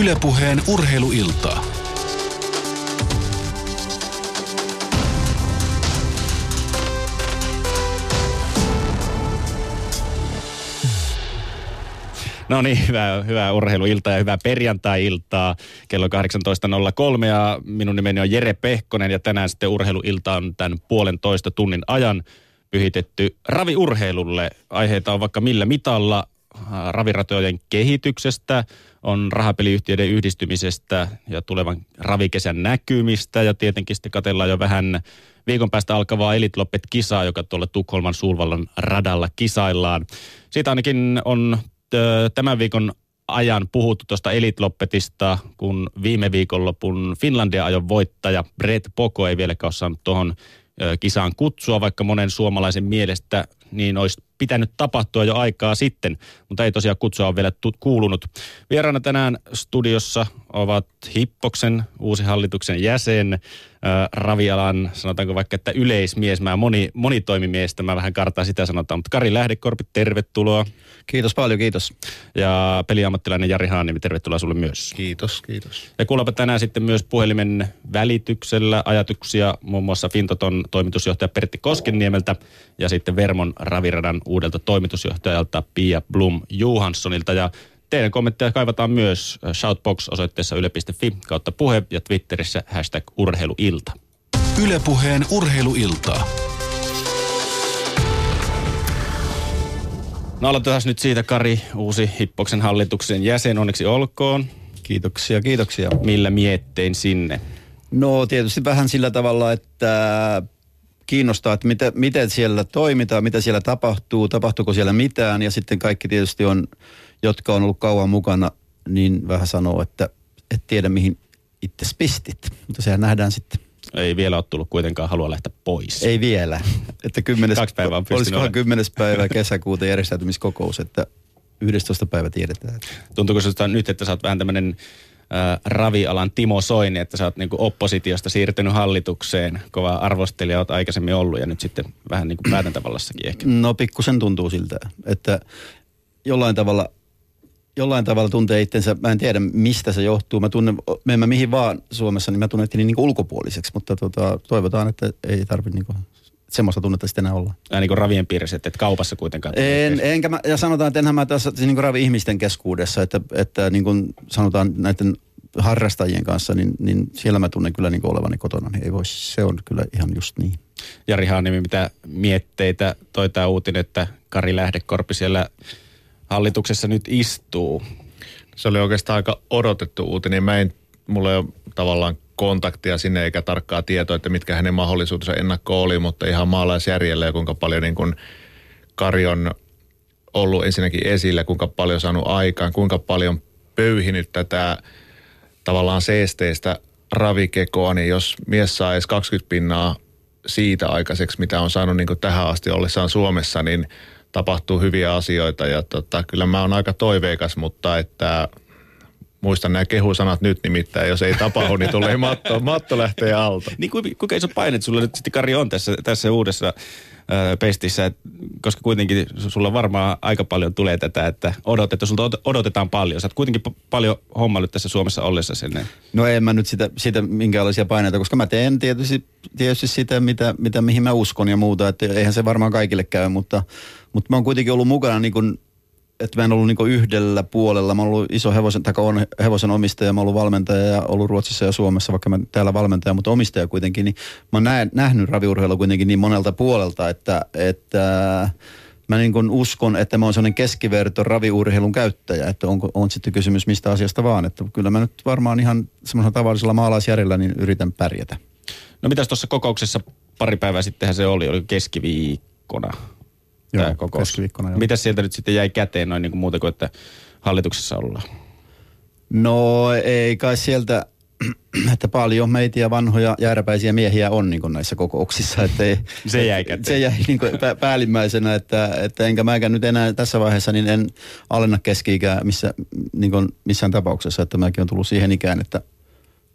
Ylepuheen urheiluiltaa. No niin, hyvää, hyvää urheiluiltaa ja hyvää perjantai-iltaa kello 18.03 ja minun nimeni on Jere Pehkonen ja tänään sitten urheiluilta on tämän puolentoista tunnin ajan pyhitetty raviurheilulle. Aiheita on vaikka millä mitalla, raviratojen kehityksestä, on rahapeliyhtiöiden yhdistymisestä ja tulevan ravikesän näkymistä ja tietenkin sitten katellaan jo vähän viikon päästä alkavaa Elitloppet-kisaa, joka tuolla Tukholman Suurvallan radalla kisaillaan. Siitä ainakin on tämän viikon ajan puhuttu tuosta Elitloppetista, kun viime viikonlopun Finlandia ajon voittaja Brett Poko ei vieläkään ole saanut tuohon kisaan kutsua, vaikka monen suomalaisen mielestä niin olisi pitänyt tapahtua jo aikaa sitten, mutta ei tosiaan kutsua ole vielä kuulunut. Vieraana tänään studiossa ovat Hippoksen uusi hallituksen jäsen, ravialan, sanotaanko vaikka, että yleismies, mä moni, monitoimimiestä, mä vähän kartaan sitä sanotaan, mutta Kari Lähdekorpi, tervetuloa. Kiitos paljon, kiitos. Ja peliammattilainen Jari Haanimi, tervetuloa sulle myös. Kiitos, kiitos. Ja kuulepa tänään sitten myös puhelimen välityksellä ajatuksia muun muassa Fintoton toimitusjohtaja Pertti Koskenniemeltä ja sitten Vermon raviradan uudelta toimitusjohtajalta Pia Blum Johanssonilta. Ja teidän kommentteja kaivataan myös Shoutbox-osoitteessa yle.fi kautta puhe ja Twitterissä hashtag urheiluilta. Ylepuheen urheiluiltaa. No aloitetaan nyt siitä, Kari, uusi Hippoksen hallituksen jäsen, onneksi olkoon. Kiitoksia, kiitoksia. Millä miettein sinne? No tietysti vähän sillä tavalla, että kiinnostaa, että miten, miten siellä toimitaan, mitä siellä tapahtuu, tapahtuuko siellä mitään. Ja sitten kaikki tietysti on, jotka on ollut kauan mukana, niin vähän sanoo, että et tiedä mihin itse pistit. Mutta sehän nähdään sitten. Ei vielä ole tullut kuitenkaan halua lähteä pois. Ei vielä. Että kymmenes, Kaksi päivää on Olisikohan kymmenes päivä kesäkuuta järjestäytymiskokous, että 11. päivä tiedetään. Tuntuuko sinusta nyt, että sä oot vähän tämmöinen äh, ravialan Timo Soini, että sä oot niinku oppositiosta siirtynyt hallitukseen, kova arvostelija oot aikaisemmin ollut ja nyt sitten vähän niin kuin päätäntävallassakin ehkä. No pikkusen tuntuu siltä, että jollain tavalla jollain tavalla tuntee itsensä, mä en tiedä mistä se johtuu. Mä tunnen, mä mihin vaan Suomessa, niin mä tunnen itteni niin ulkopuoliseksi, mutta tota, toivotaan, että ei tarvitse niin semmoista tunnetta sitten enää olla. Ja niin kuin ravien piirissä, että et kaupassa kuitenkaan. En, enkä mä, ja sanotaan, että enhän mä tässä niin kuin ravi-ihmisten keskuudessa, että, että niin kuin sanotaan näiden harrastajien kanssa, niin, niin siellä mä tunnen kyllä niin kuin olevani kotona, niin ei voi, se on kyllä ihan just niin. Jari Haanimi, mitä mietteitä toi tämä uutinen, että Kari Lähdekorpi siellä hallituksessa nyt istuu? Se oli oikeastaan aika odotettu uutinen. Mä en, mulla ei ole tavallaan kontaktia sinne eikä tarkkaa tietoa, että mitkä hänen mahdollisuutensa ennakko oli, mutta ihan maalaisjärjellä ja kuinka paljon niin kuin Kari on ollut ensinnäkin esillä, kuinka paljon saanut aikaan, kuinka paljon pöyhinyt tätä tavallaan seesteistä ravikekoa, niin jos mies saa edes 20 pinnaa siitä aikaiseksi, mitä on saanut niin tähän asti ollessaan Suomessa, niin tapahtuu hyviä asioita. Ja tota, kyllä mä oon aika toiveikas, mutta että muistan nämä kehusanat nyt nimittäin, jos ei tapahdu, niin tulee matto, matto lähtee alta. Niin kuinka iso paine sulla nyt sitten Kari on tässä, tässä uudessa pestissä, et, koska kuitenkin sulla varmaan aika paljon tulee tätä, että odotetaan, sulta odotetaan paljon. Sä oot kuitenkin paljon hommailut tässä Suomessa ollessa sinne. No en mä nyt sitä, sitä minkäänlaisia paineita, koska mä teen tietysti, tietysti sitä, mitä, mitä, mihin mä uskon ja muuta, että eihän se varmaan kaikille käy, mutta, mutta mä oon kuitenkin ollut mukana niin kuin että mä en ollut niinku yhdellä puolella. Mä oon ollut iso hevosen, tai on hevosen omistaja, mä oon ollut valmentaja ja ollut Ruotsissa ja Suomessa, vaikka mä täällä valmentaja, mutta omistaja kuitenkin. Niin mä oon näin, nähnyt raviurheilua kuitenkin niin monelta puolelta, että, että mä niin kuin uskon, että mä oon sellainen keskiverto raviurheilun käyttäjä, että onko, on sitten kysymys mistä asiasta vaan. Että kyllä mä nyt varmaan ihan semmoisella tavallisella maalaisjärjellä niin yritän pärjätä. No mitäs tuossa kokouksessa pari päivää sittenhän se oli, oli keskiviikkona Joo, tämä kokous. Mitä sieltä nyt sitten jäi käteen noin niin kuin muuta kuin, että hallituksessa ollaan? No ei kai sieltä, että paljon meitä ja vanhoja jääräpäisiä miehiä on niin kuin näissä kokouksissa. Että ei, se jäi käteen. Se jäi niin kuin päällimmäisenä, että, että enkä mäkään nyt enää tässä vaiheessa niin en alenna keski missä, niin kuin missään tapauksessa, että mäkin on tullut siihen ikään, että,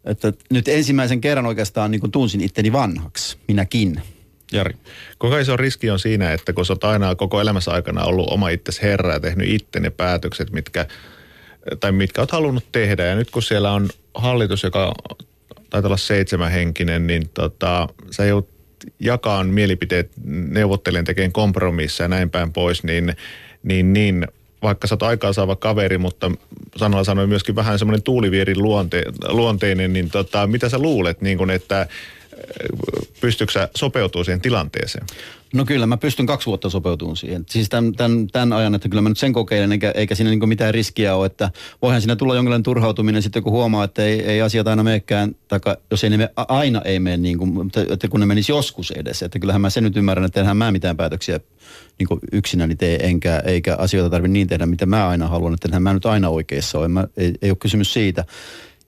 että nyt ensimmäisen kerran oikeastaan niin kuin tunsin itteni vanhaksi, minäkin. Jari. Kuinka iso riski on siinä, että kun sä oot aina koko elämässä aikana ollut oma itsesi herra ja tehnyt itse ne päätökset, mitkä tai mitkä olet halunnut tehdä. Ja nyt kun siellä on hallitus, joka taitaa olla seitsemänhenkinen, niin tota, sä joudut jakaa mielipiteet neuvottelijan tekemään kompromisseja ja näin päin pois, niin, niin, niin vaikka sä oot aikaa saava kaveri, mutta sanalla sanoi myöskin vähän semmoinen tuulivierin luonte, luonteinen, niin tota, mitä sä luulet, niin kun, että pystyykö sä sopeutumaan siihen tilanteeseen? No kyllä, mä pystyn kaksi vuotta sopeutumaan siihen. Siis tämän, tämän, tämän ajan, että kyllä mä nyt sen kokeilen, eikä, eikä siinä niin mitään riskiä ole, että voihan siinä tulla jonkinlainen turhautuminen sitten, kun huomaa, että ei, ei asiat aina menekään, tai jos ei ne me, aina ei mene niin kuin, että kun ne menisi joskus edes. Että kyllähän mä sen nyt ymmärrän, että enhän mä mitään päätöksiä niin yksinäni tee, enkä, eikä asioita tarvitse niin tehdä, mitä mä aina haluan, että enhän mä nyt aina oikeassa ole. Mä, ei, ei ole kysymys siitä.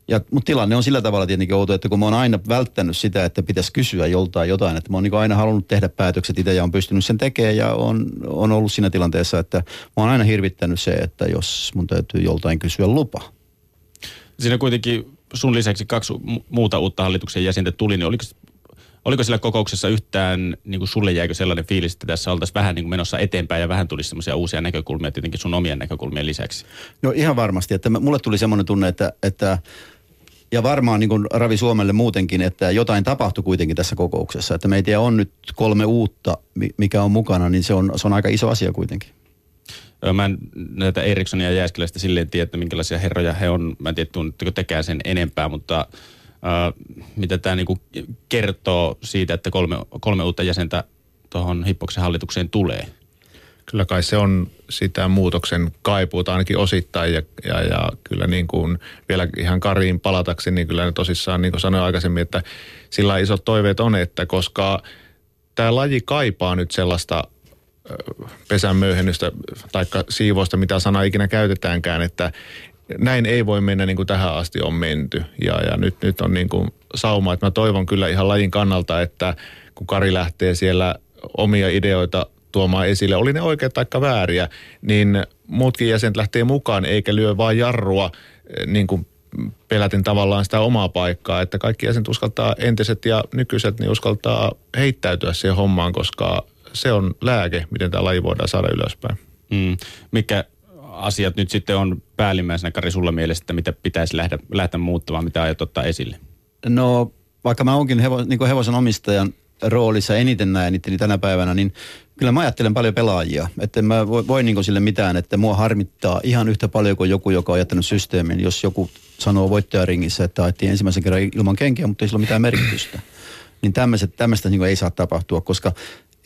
Ja, mutta tilanne on sillä tavalla tietenkin outo, että kun mä oon aina välttänyt sitä, että pitäisi kysyä joltain jotain, että mä oon niin aina halunnut tehdä päätökset itse ja on pystynyt sen tekemään ja on, on ollut siinä tilanteessa, että mä oon aina hirvittänyt se, että jos mun täytyy joltain kysyä lupa. Siinä kuitenkin sun lisäksi kaksi muuta uutta hallituksen jäsentä tuli, niin oliko, oliko siellä kokouksessa yhtään, niin kuin sulle jäikö sellainen fiilis, että tässä oltaisiin vähän niin kuin menossa eteenpäin ja vähän tulisi semmoisia uusia näkökulmia tietenkin sun omien näkökulmien lisäksi? No ihan varmasti, että mulle tuli semmoinen tunne, että, että ja varmaan niin kuin Ravi Suomelle muutenkin, että jotain tapahtui kuitenkin tässä kokouksessa. Että meitä on nyt kolme uutta, mikä on mukana, niin se on, se on aika iso asia kuitenkin. Mä en näitä Erikssonia ja Jääskeläistä silleen tiedä, että minkälaisia herroja he on. Mä en tiedä, tunnetteko tekään sen enempää, mutta äh, mitä tämä niinku kertoo siitä, että kolme, kolme uutta jäsentä tuohon Hippoksen hallitukseen tulee – Kyllä kai se on sitä muutoksen kaipuuta ainakin osittain ja, ja, ja kyllä niin kuin vielä ihan Kariin palataksi, niin kyllä tosissaan niin kuin sanoin aikaisemmin, että sillä isot toiveet on, että koska tämä laji kaipaa nyt sellaista pesän myöhennystä tai siivoista, mitä sana ikinä käytetäänkään, että näin ei voi mennä niin kuin tähän asti on menty. Ja, ja nyt, nyt on niin kuin sauma, että mä toivon kyllä ihan lajin kannalta, että kun Kari lähtee siellä omia ideoita tuomaan esille, oli ne oikeat tai vääriä, niin muutkin jäsenet lähtee mukaan eikä lyö vain jarrua eh, niin kuin peläten tavallaan sitä omaa paikkaa, että kaikki jäsenet uskaltaa, entiset ja nykyiset, niin uskaltaa heittäytyä siihen hommaan, koska se on lääke, miten tämä laji voidaan saada ylöspäin. Mm. Mikä asiat nyt sitten on päällimmäisenä, Kari, sulla mielestä, että mitä pitäisi lähteä, lähteä muuttamaan, mitä aiot ottaa esille? No, vaikka mä onkin hevo, niin hevosen omistajan roolissa eniten näen itteni tänä päivänä, niin kyllä mä ajattelen paljon pelaajia. Että mä voi, voi niin sille mitään, että mua harmittaa ihan yhtä paljon kuin joku, joka on jättänyt systeemin. Jos joku sanoo voittajaringissä, että ajettiin ensimmäisen kerran ilman kenkiä, mutta ei sillä ole mitään merkitystä. Niin tämmöistä niin ei saa tapahtua, koska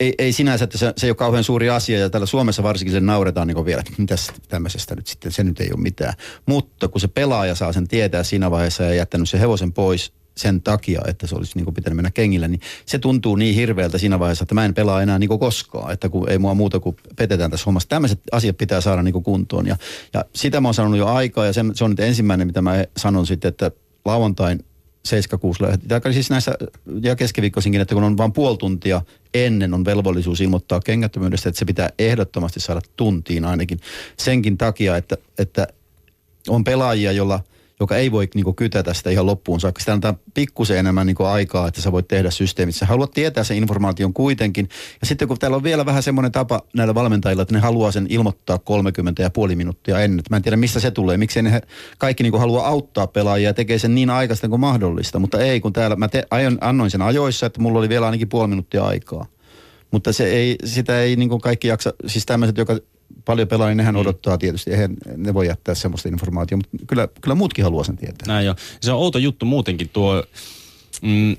ei, ei sinänsä, että se, se ei ole kauhean suuri asia ja täällä Suomessa varsinkin sen nauretaan niin vielä, että mitäs tämmöisestä nyt sitten, se nyt ei ole mitään. Mutta kun se pelaaja saa sen tietää siinä vaiheessa ja jättänyt se hevosen pois sen takia, että se olisi niin kuin pitänyt mennä kengillä, niin se tuntuu niin hirveältä siinä vaiheessa, että mä en pelaa enää niin kuin koskaan, että kun ei mua muuta kuin petetään tässä hommassa. Tämmöiset asiat pitää saada niin kuin kuntoon ja, ja sitä mä oon sanonut jo aikaa ja se, se on nyt ensimmäinen, mitä mä sanon sitten, että lauantain 76 tai siis näissä ja keskiviikkoisinkin, että kun on vain puoli tuntia ennen on velvollisuus ilmoittaa kengättömyydestä, että se pitää ehdottomasti saada tuntiin ainakin senkin takia, että, että on pelaajia, jolla – joka ei voi niin kuin, kytätä sitä ihan loppuun saakka. Sitä antaa pikkusen enemmän niin kuin, aikaa, että sä voit tehdä systeemit. Sä haluat tietää sen informaation kuitenkin. Ja sitten kun täällä on vielä vähän semmoinen tapa näillä valmentajilla, että ne haluaa sen ilmoittaa 30 ja puoli minuuttia ennen. Mä en tiedä, mistä se tulee. Miksi ne kaikki niin kuin, auttaa pelaajia ja tekee sen niin aikaista kuin mahdollista. Mutta ei, kun täällä mä te, aion, annoin sen ajoissa, että mulla oli vielä ainakin puoli minuuttia aikaa. Mutta se ei, sitä ei niin kaikki jaksa, siis tämmöiset, joka paljon pelaa, niin nehän mm. odottaa tietysti. Eihän ne voi jättää semmoista informaatiota, mutta kyllä, kyllä muutkin haluaa sen tietää. Näin jo. Se on outo juttu muutenkin tuo... Mm,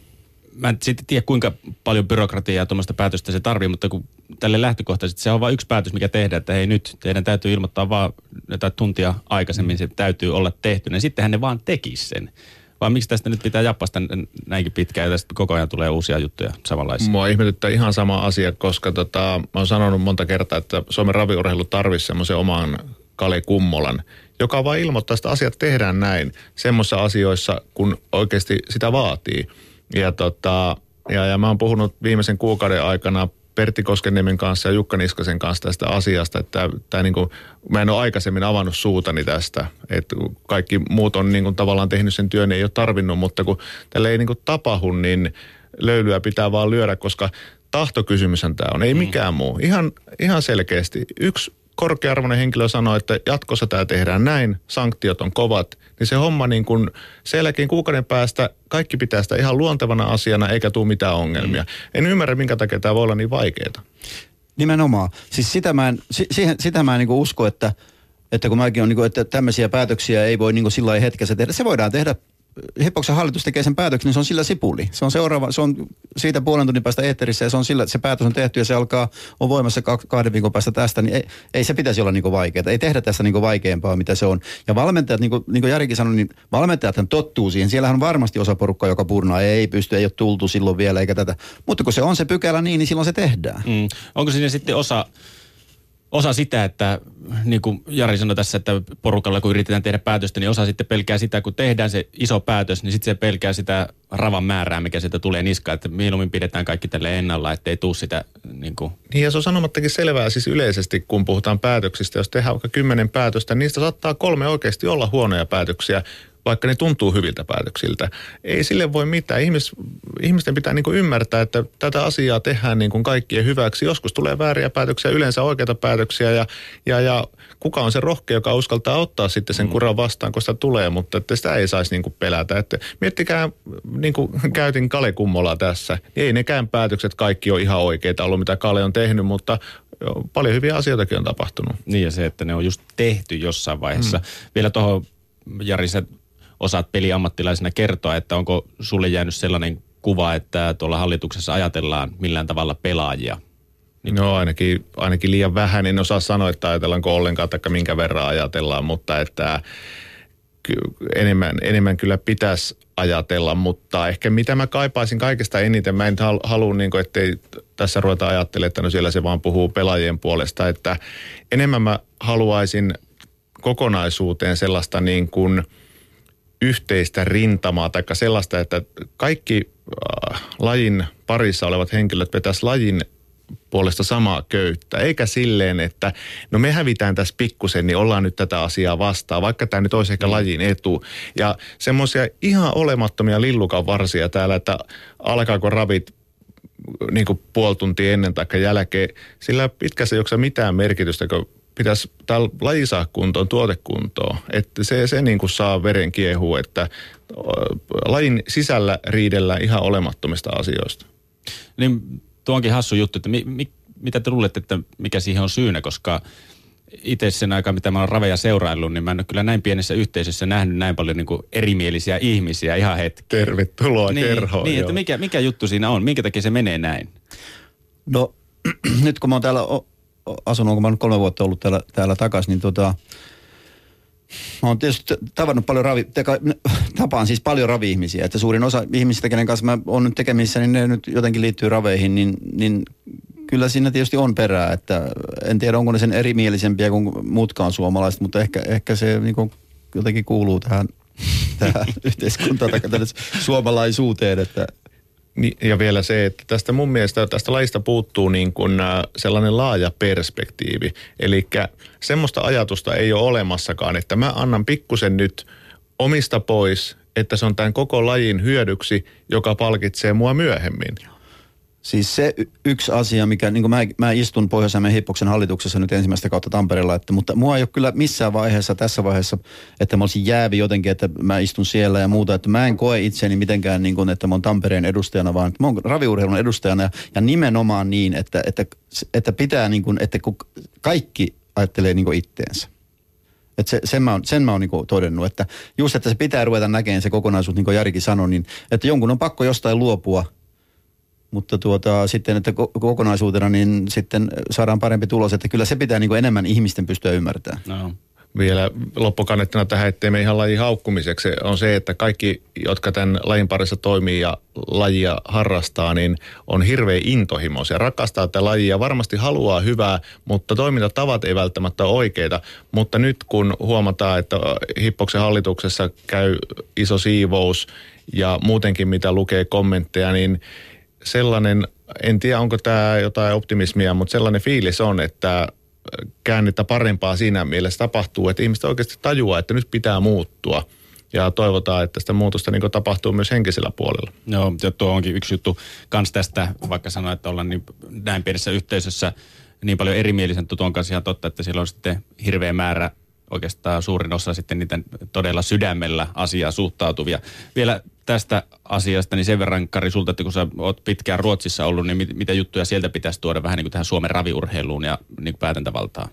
mä en sitten tiedä, kuinka paljon byrokratiaa ja tuommoista päätöstä se tarvii, mutta kun tälle lähtökohtaisesti se on vain yksi päätös, mikä tehdään, että hei nyt teidän täytyy ilmoittaa vaan jotain tuntia aikaisemmin, se täytyy olla tehty, niin sittenhän ne vaan tekisi sen. Vai miksi tästä nyt pitää jappasta näinkin pitkään ja tästä koko ajan tulee uusia juttuja samanlaisia? Mua ihmetyttää ihan sama asia, koska tota, mä oon sanonut monta kertaa, että Suomen raviurheilu tarvitsisi semmoisen oman Kale Kummolan, joka vaan ilmoittaa, että asiat tehdään näin semmoisissa asioissa, kun oikeasti sitä vaatii. Ja, tota, ja, ja mä oon puhunut viimeisen kuukauden aikana Pertti Koskeniemen kanssa ja Jukka Niskasen kanssa tästä asiasta, että tämä niin kuin, mä en ole aikaisemmin avannut suutani tästä, että kaikki muut on niin kuin tavallaan tehnyt sen työn, ei ole tarvinnut, mutta kun tälle ei niin kuin tapahdu, niin löylyä pitää vaan lyödä, koska tahtokysymyshän tämä on, ei mm. mikään muu. Ihan, ihan selkeästi. Yksi korkearvoinen henkilö sanoo, että jatkossa tämä tehdään näin, sanktiot on kovat, niin se homma niin kun sen jälkeen kuukauden päästä kaikki pitää sitä ihan luontevana asiana eikä tule mitään ongelmia. Mm. En ymmärrä, minkä takia tämä voi olla niin vaikeaa. Nimenomaan. Siis sitä mä en, si, siihen, sitä mä en niin usko, että, että kun mäkin on, niin kuin, että tämmöisiä päätöksiä ei voi niin sillä hetkessä tehdä. Se voidaan tehdä Hippoksen hallitus tekee sen päätöksen, niin se on sillä sipuli. Se on seuraava, se on siitä puolen tunnin päästä eetterissä ja se on sillä, se päätös on tehty ja se alkaa, on voimassa kahden viikon päästä tästä, niin ei, ei se pitäisi olla niin vaikeaa. Ei tehdä tästä niin vaikeampaa, mitä se on. Ja valmentajat, niin kuin, niin kuin Jarikin sanoi, niin valmentajathan tottuu siihen. Siellähän on varmasti osa porukkaa, joka purnaa, ei pysty, ei ole tultu silloin vielä eikä tätä. Mutta kun se on se pykälä niin, niin silloin se tehdään. Mm. Onko siinä sitten osa osa sitä, että niin kuin Jari sanoi tässä, että porukalla kun yritetään tehdä päätöstä, niin osa sitten pelkää sitä, kun tehdään se iso päätös, niin sitten se pelkää sitä ravan määrää, mikä sieltä tulee niskaan, että mieluummin pidetään kaikki tälle ennalla, ettei tuu sitä niin kuin. Niin ja se on sanomattakin selvää siis yleisesti, kun puhutaan päätöksistä, jos tehdään vaikka kymmenen päätöstä, niin niistä saattaa kolme oikeasti olla huonoja päätöksiä, vaikka ne tuntuu hyviltä päätöksiltä. Ei sille voi mitään. Ihmis, ihmisten pitää niin kuin ymmärtää, että tätä asiaa tehdään niin kuin kaikkien hyväksi. Joskus tulee vääriä päätöksiä, yleensä oikeita päätöksiä ja, ja, ja kuka on se rohkea, joka uskaltaa ottaa sitten sen mm. kuran vastaan, kun sitä tulee, mutta että sitä ei saisi niin kuin pelätä. Että miettikää, niin kuin käytin Kale Kummola tässä, ei nekään päätökset kaikki ole ihan oikeita ollut, mitä Kale on tehnyt, mutta paljon hyviä asioitakin on tapahtunut. Niin ja se, että ne on just tehty jossain vaiheessa. Mm. Vielä tuohon Jari, sä osaat peliammattilaisena kertoa, että onko sulle jäänyt sellainen kuva, että tuolla hallituksessa ajatellaan millään tavalla pelaajia? Niin. No ainakin, ainakin liian vähän, en osaa sanoa, että ajatellaanko ollenkaan tai minkä verran ajatellaan, mutta että enemmän, enemmän kyllä pitäisi ajatella, mutta ehkä mitä mä kaipaisin kaikesta eniten, mä en halua niin kuin, ettei tässä ruveta ajattelemaan, että no siellä se vaan puhuu pelaajien puolesta, että enemmän mä haluaisin kokonaisuuteen sellaista niin kuin – yhteistä rintamaa tai sellaista, että kaikki äh, lajin parissa olevat henkilöt vetäisi lajin puolesta samaa köyttä, eikä silleen, että no me hävitään tässä pikkusen, niin ollaan nyt tätä asiaa vastaan, vaikka tämä nyt olisi ehkä lajin etu. Ja semmoisia ihan olemattomia lillukan varsia täällä, että alkaako ravit niin kuin puoli tuntia ennen tai jälkeen, sillä pitkässä ei mitään merkitystä, kun pitäisi täällä laji saa kuntoon, tuotekuntoon. Että se, se niin kuin saa veren kiehua, että lajin sisällä riidellä ihan olemattomista asioista. Niin tuo onkin hassu juttu, että mi, mi, mitä te luulette, että mikä siihen on syynä, koska itse sen aikaa, mitä mä oon raveja seuraillut, niin mä en ole kyllä näin pienessä yhteisössä nähnyt näin paljon niin kuin erimielisiä ihmisiä ihan hetki. Tervetuloa niin, kerhoon. Niin, että mikä, mikä juttu siinä on? Minkä takia se menee näin? No nyt kun mä oon täällä asunut, onko mä nyt kolme vuotta ollut täällä, täällä takaisin, niin tota, Mä oon tietysti tavannut paljon ravi, teka, tapaan siis paljon ravi-ihmisiä, että suurin osa ihmisistä, kenen kanssa mä oon nyt tekemissä, niin ne nyt jotenkin liittyy raveihin, niin, niin kyllä siinä tietysti on perää, että en tiedä onko ne sen erimielisempiä kuin muutkaan suomalaiset, mutta ehkä, ehkä se niin kuin, jotenkin kuuluu tähän, tähän yhteiskuntaan tai suomalaisuuteen, että ja vielä se, että tästä mun mielestä tästä laista puuttuu niin kuin äh, sellainen laaja perspektiivi. Eli semmoista ajatusta ei ole olemassakaan, että mä annan pikkusen nyt omista pois, että se on tämän koko lajin hyödyksi, joka palkitsee mua myöhemmin. Siis se y- yksi asia, mikä, niin kuin mä, mä istun pohjois Hippoksen hallituksessa nyt ensimmäistä kautta Tampereella, että, mutta mua ei ole kyllä missään vaiheessa, tässä vaiheessa, että mä olisin jäävi jotenkin, että mä istun siellä ja muuta, että mä en koe itseäni mitenkään niin kuin, että mä oon Tampereen edustajana, vaan että mä oon raviurheilun edustajana ja, ja nimenomaan niin, että, että, että pitää niin kuin, että kun kaikki ajattelee niin kuin itteensä. Et se, sen mä oon, sen mä oon niinku todennut, että just, että se pitää ruveta näkemään se kokonaisuus, niin kuin Jarikin sanoi, niin että jonkun on pakko jostain luopua – mutta tuota, sitten, että kokonaisuutena niin sitten saadaan parempi tulos, että kyllä se pitää niin kuin enemmän ihmisten pystyä ymmärtämään. No. Vielä loppukannettina tähän, ettei me ihan lajin haukkumiseksi, on se, että kaikki, jotka tämän lajin parissa toimii ja lajia harrastaa, niin on hirveän intohimoisia, rakastaa tätä lajia, varmasti haluaa hyvää, mutta toimintatavat ei välttämättä ole oikeita. Mutta nyt kun huomataan, että Hippoksen hallituksessa käy iso siivous ja muutenkin mitä lukee kommentteja, niin sellainen, en tiedä onko tämä jotain optimismia, mutta sellainen fiilis on, että käännettä parempaa siinä mielessä tapahtuu, että ihmiset oikeasti tajuaa, että nyt pitää muuttua. Ja toivotaan, että sitä muutosta niin tapahtuu myös henkisellä puolella. Joo, ja tuo onkin yksi juttu kans tästä, vaikka sanoa, että ollaan niin näin pienessä yhteisössä, niin paljon erimielisen tuon kanssa ihan totta, että siellä on sitten hirveä määrä oikeastaan suurin osa sitten niitä todella sydämellä asiaa suhtautuvia. Vielä tästä asiasta, niin sen verran Kari sulta, että kun sä oot pitkään Ruotsissa ollut, niin mit, mitä juttuja sieltä pitäisi tuoda vähän niin kuin tähän Suomen raviurheiluun ja niin päätäntävaltaan?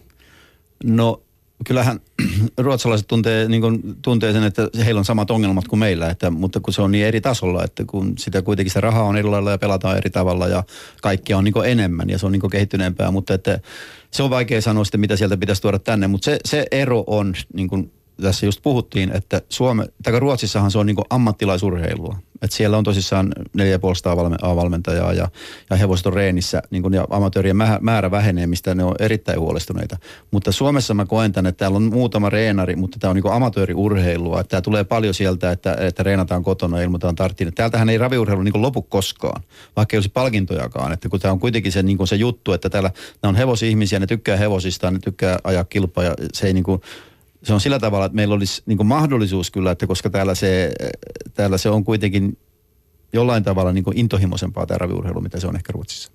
No kyllähän ruotsalaiset tuntee, niin kuin, tuntee sen, että heillä on samat ongelmat kuin meillä, että, mutta kun se on niin eri tasolla, että kun sitä kuitenkin se raha on eri lailla ja pelataan eri tavalla ja kaikkia on niin kuin enemmän ja se on niin kuin kehittyneempää, mutta että se on vaikea sanoa sitten, mitä sieltä pitäisi tuoda tänne, mutta se, se ero on niin kuin tässä just puhuttiin, että Suome, tai Ruotsissahan se on niin ammattilaisurheilua. Että siellä on tosissaan 4,5 A-valmentajaa ja, ja hevoset on reenissä niin kuin, ja amatöörien määrä vähenee, mistä ne on erittäin huolestuneita. Mutta Suomessa mä koen tämän, että täällä on muutama reenari, mutta tämä on niin amatööriurheilua. Tämä tulee paljon sieltä, että, että reenataan kotona ja ilmoitetaan tarttiin. Täältähän ei raviurheilu niin lopu koskaan, vaikka ei olisi palkintojakaan. Että kun tämä on kuitenkin se, niin se juttu, että täällä nämä on hevosihmisiä, ne tykkää hevosista, ne tykkää ajaa kilpaa ja se ei niin kuin, se on sillä tavalla, että meillä olisi niin mahdollisuus kyllä, että koska täällä se, täällä se on kuitenkin jollain tavalla niin intohimoisempaa tämä raviurheilu, mitä se on ehkä Ruotsissa.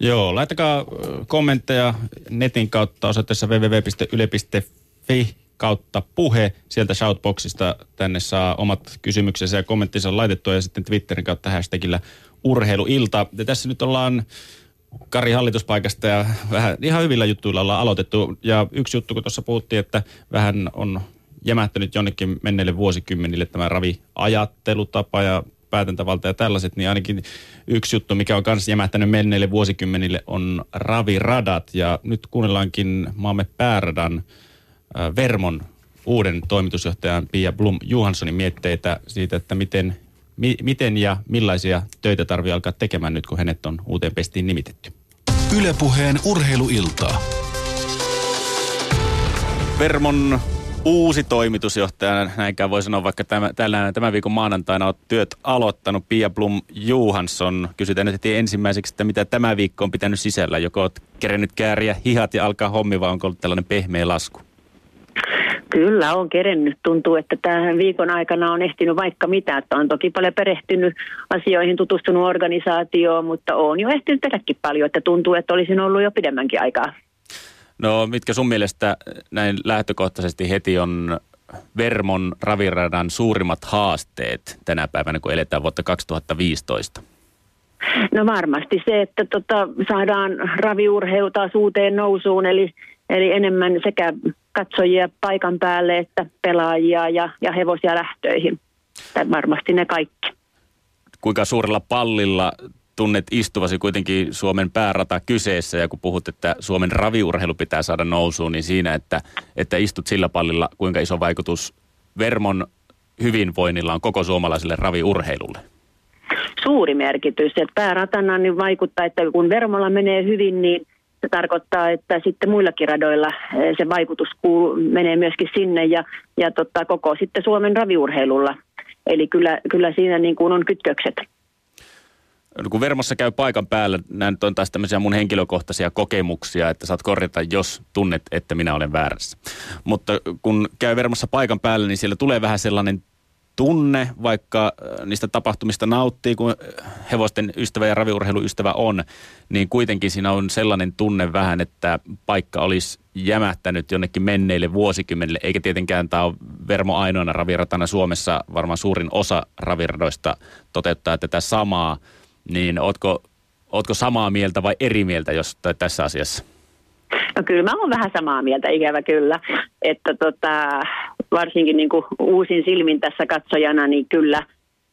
Joo, laittakaa kommentteja netin kautta osoitteessa www.yle.fi kautta puhe. Sieltä shoutboxista tänne saa omat kysymyksensä ja kommenttinsa laitettua ja sitten Twitterin kautta hashtagillä urheiluilta. Ja tässä nyt ollaan Kari hallituspaikasta ja vähän ihan hyvillä juttuilla ollaan aloitettu. Ja yksi juttu, kun tuossa puhuttiin, että vähän on jämähtänyt jonnekin menneille vuosikymmenille tämä raviajattelutapa ja päätäntävalta ja tällaiset, niin ainakin yksi juttu, mikä on myös jämähtänyt menneille vuosikymmenille, on raviradat. Ja nyt kuunnellaankin maamme pääradan äh, Vermon uuden toimitusjohtajan Pia Blum Johanssonin mietteitä siitä, että miten mi- miten ja millaisia töitä tarvii alkaa tekemään nyt, kun hänet on uuteen pestiin nimitetty? Ylepuheen urheiluiltaa. Vermon uusi toimitusjohtaja, näinkään voi sanoa, vaikka tämä, tällä, tämän viikon maanantaina olet työt aloittanut, Pia Blum Johansson. Kysytään nyt heti ensimmäiseksi, että mitä tämä viikko on pitänyt sisällä. Joko olet kerennyt kääriä hihat ja alkaa hommi, vai onko ollut tällainen pehmeä lasku? Kyllä on kerennyt. Tuntuu, että tähän viikon aikana on ehtinyt vaikka mitä. Että on toki paljon perehtynyt asioihin, tutustunut organisaatioon, mutta on jo ehtinyt tehdäkin paljon. Että tuntuu, että olisin ollut jo pidemmänkin aikaa. No mitkä sun mielestä näin lähtökohtaisesti heti on Vermon raviradan suurimmat haasteet tänä päivänä, kun eletään vuotta 2015? No varmasti se, että tota, saadaan raviurheilu taas uuteen nousuun, eli, eli enemmän sekä katsojia paikan päälle, että pelaajia ja, ja hevosia lähtöihin. Tai varmasti ne kaikki. Kuinka suurella pallilla tunnet istuvasi kuitenkin Suomen päärata kyseessä ja kun puhut, että Suomen raviurheilu pitää saada nousuun, niin siinä, että, että istut sillä pallilla, kuinka iso vaikutus Vermon hyvinvoinnilla on koko suomalaiselle raviurheilulle? Suuri merkitys, että pääratana niin vaikuttaa, että kun Vermolla menee hyvin, niin se tarkoittaa, että sitten muillakin radoilla eh, se vaikutus kuuluu, menee myöskin sinne ja, ja tota, koko sitten Suomen raviurheilulla. Eli kyllä, kyllä siinä niin kuin on kytkökset. No, kun Vermossa käy paikan päällä, nyt on taas tämmöisiä mun henkilökohtaisia kokemuksia, että saat korjata, jos tunnet, että minä olen väärässä. Mutta kun käy Vermossa paikan päällä, niin siellä tulee vähän sellainen tunne, vaikka äh, niistä tapahtumista nauttii, kun äh, hevosten ystävä ja raviurheiluystävä on, niin kuitenkin siinä on sellainen tunne vähän, että paikka olisi jämähtänyt jonnekin menneille vuosikymmenille, eikä tietenkään tämä ole Vermo ainoana raviratana Suomessa, varmaan suurin osa raviradoista toteuttaa tätä samaa, niin ootko, ootko samaa mieltä vai eri mieltä jos, tässä asiassa? No kyllä mä oon vähän samaa mieltä, ikävä kyllä. Että tota, varsinkin niin kuin uusin silmin tässä katsojana, niin kyllä,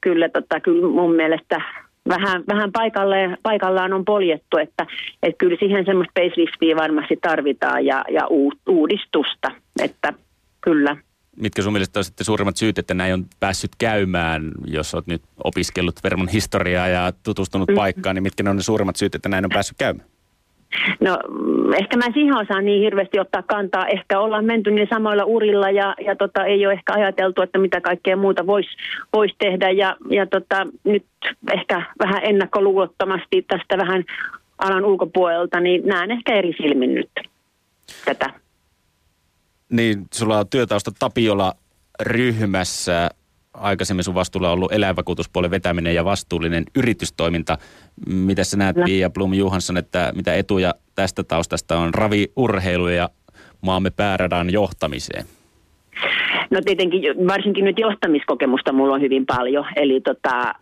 kyllä, tota, kyllä mun mielestä vähän, vähän paikalle, paikallaan on poljettu, että, että kyllä siihen semmoista faceliftiä varmasti tarvitaan ja, ja uudistusta, että kyllä. Mitkä sun mielestä on sitten suurimmat syyt, että näin on päässyt käymään, jos olet nyt opiskellut Vermon historiaa ja tutustunut mm. paikkaan, niin mitkä ne on ne suurimmat syyt, että näin on päässyt käymään? No ehkä mä siihen osaan niin hirveästi ottaa kantaa. Ehkä ollaan menty niin samoilla urilla ja, ja tota, ei ole ehkä ajateltu, että mitä kaikkea muuta voisi vois tehdä. Ja, ja tota, nyt ehkä vähän ennakkoluulottomasti tästä vähän alan ulkopuolelta, niin näen ehkä eri silmin nyt tätä. Niin, sulla on työtausta Tapiola ryhmässä aikaisemmin sun vastuulla ollut eläinvakuutuspuolen vetäminen ja vastuullinen yritystoiminta. Mitä sä näet, Pia Blum Johansson, että mitä etuja tästä taustasta on raviurheilu ja maamme pääradan johtamiseen? No tietenkin varsinkin nyt johtamiskokemusta mulla on hyvin paljon. Eli tota,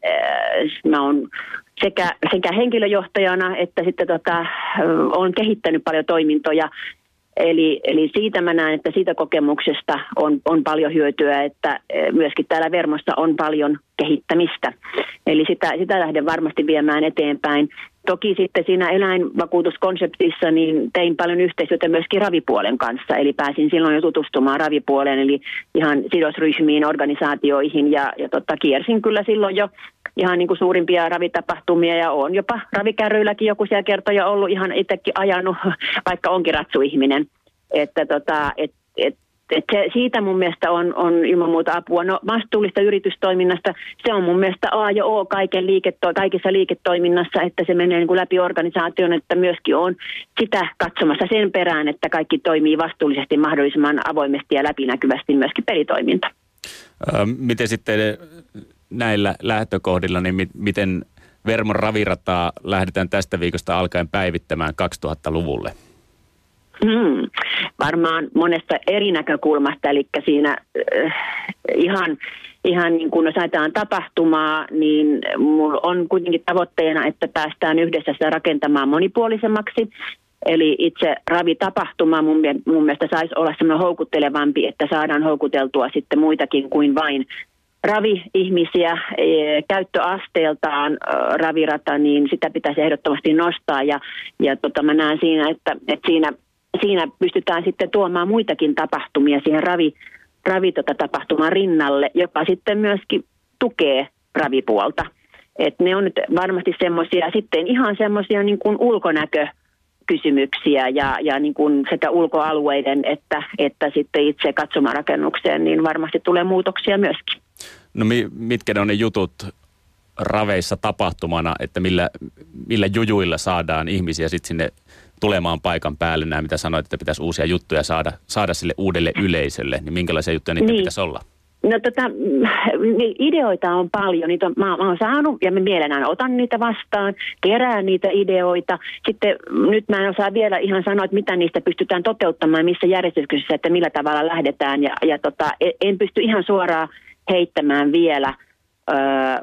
mä oon sekä, sekä henkilöjohtajana että sitten tota, on kehittänyt paljon toimintoja Eli, eli siitä mä näen, että siitä kokemuksesta on, on paljon hyötyä, että e, myöskin täällä Vermossa on paljon kehittämistä. Eli sitä, sitä lähden varmasti viemään eteenpäin. Toki sitten siinä eläinvakuutuskonseptissa niin tein paljon yhteistyötä myöskin ravipuolen kanssa, eli pääsin silloin jo tutustumaan ravipuoleen, eli ihan sidosryhmiin, organisaatioihin ja, ja tota, kiersin kyllä silloin jo ihan niin kuin suurimpia ravitapahtumia ja on jopa ravikärryilläkin joku siellä kertoja ollut ihan itsekin ajanut, vaikka onkin ratsuihminen. Että tota, et, et, et se, siitä mun mielestä on, on ilman muuta apua. No vastuullista yritystoiminnasta, se on mun mielestä A ja O kaiken liiketo- kaikissa liiketoiminnassa, että se menee niin kuin läpi organisaation, että myöskin on sitä katsomassa sen perään, että kaikki toimii vastuullisesti mahdollisimman avoimesti ja läpinäkyvästi myöskin pelitoiminta. Miten sitten näillä lähtökohdilla, niin mi- miten Vermon ravirataa lähdetään tästä viikosta alkaen päivittämään 2000-luvulle? Hmm, varmaan monesta eri näkökulmasta, eli siinä äh, ihan, ihan niin kuin ajatellaan tapahtumaa, niin mulla on kuitenkin tavoitteena, että päästään yhdessä sitä rakentamaan monipuolisemmaksi. Eli itse ravitapahtuma mun, mun mielestä saisi olla semmoinen houkuttelevampi, että saadaan houkuteltua sitten muitakin kuin vain ravi-ihmisiä e, käyttöasteeltaan ravirata, niin sitä pitäisi ehdottomasti nostaa. Ja, ja tota, mä näen siinä, että, että siinä, siinä pystytään sitten tuomaan muitakin tapahtumia siihen ravi, ravi tota, tapahtuman rinnalle, joka sitten myöskin tukee ravipuolta. Et ne on nyt varmasti semmoisia sitten ihan semmoisia niin kuin ulkonäkö kysymyksiä ja, ja niin kuin sekä ulkoalueiden että, että sitten itse katsomarakennukseen, niin varmasti tulee muutoksia myöskin. No mitkä ne on ne jutut raveissa tapahtumana, että millä, millä jujuilla saadaan ihmisiä sitten sinne tulemaan paikan päälle, nämä mitä sanoit, että pitäisi uusia juttuja saada, saada sille uudelle yleisölle, niin minkälaisia juttuja niitä niin. pitäisi olla? No tota, niin ideoita on paljon, niitä on, mä, mä oon saanut ja mä mielellään otan niitä vastaan, kerään niitä ideoita. Sitten nyt mä en osaa vielä ihan sanoa, että mitä niistä pystytään toteuttamaan, missä järjestyksessä, että millä tavalla lähdetään. Ja, ja tota, e, en pysty ihan suoraan heittämään vielä,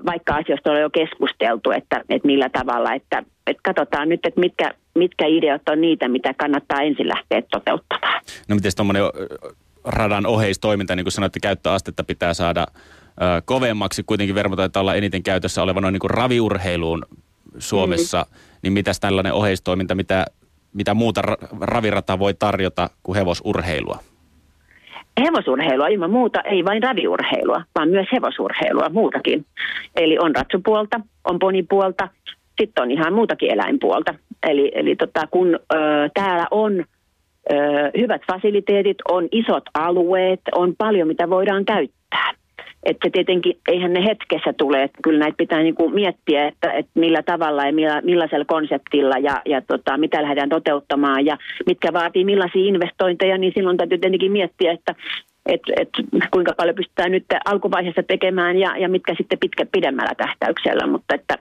vaikka asioista on jo keskusteltu, että, että millä tavalla, että, että katsotaan nyt, että mitkä, mitkä ideat on niitä, mitä kannattaa ensin lähteä toteuttamaan. No miten tuommoinen radan oheistoiminta, niin kuin sanoitte, käyttöastetta pitää saada ö, kovemmaksi. Kuitenkin Vermo taitaa olla eniten käytössä oleva noin niin kuin raviurheiluun Suomessa. Mm. Niin mitäs tällainen oheistoiminta, mitä, mitä muuta ra- ravirata voi tarjota kuin hevosurheilua? Hevosurheilua ilman muuta, ei vain raviurheilua, vaan myös hevosurheilua muutakin. Eli on ratsupuolta, on ponipuolta, sitten on ihan muutakin eläinpuolta. Eli, eli tota, kun ö, täällä on ö, hyvät fasiliteetit, on isot alueet, on paljon mitä voidaan käyttää. Että tietenkin, eihän ne hetkessä tule, että kyllä näitä pitää niinku miettiä, että, että millä tavalla ja millä, millaisella konseptilla ja, ja tota, mitä lähdetään toteuttamaan ja mitkä vaatii millaisia investointeja, niin silloin täytyy tietenkin miettiä, että et, et, kuinka paljon pystytään nyt alkuvaiheessa tekemään ja, ja mitkä sitten pitkä pidemmällä tähtäyksellä, mutta että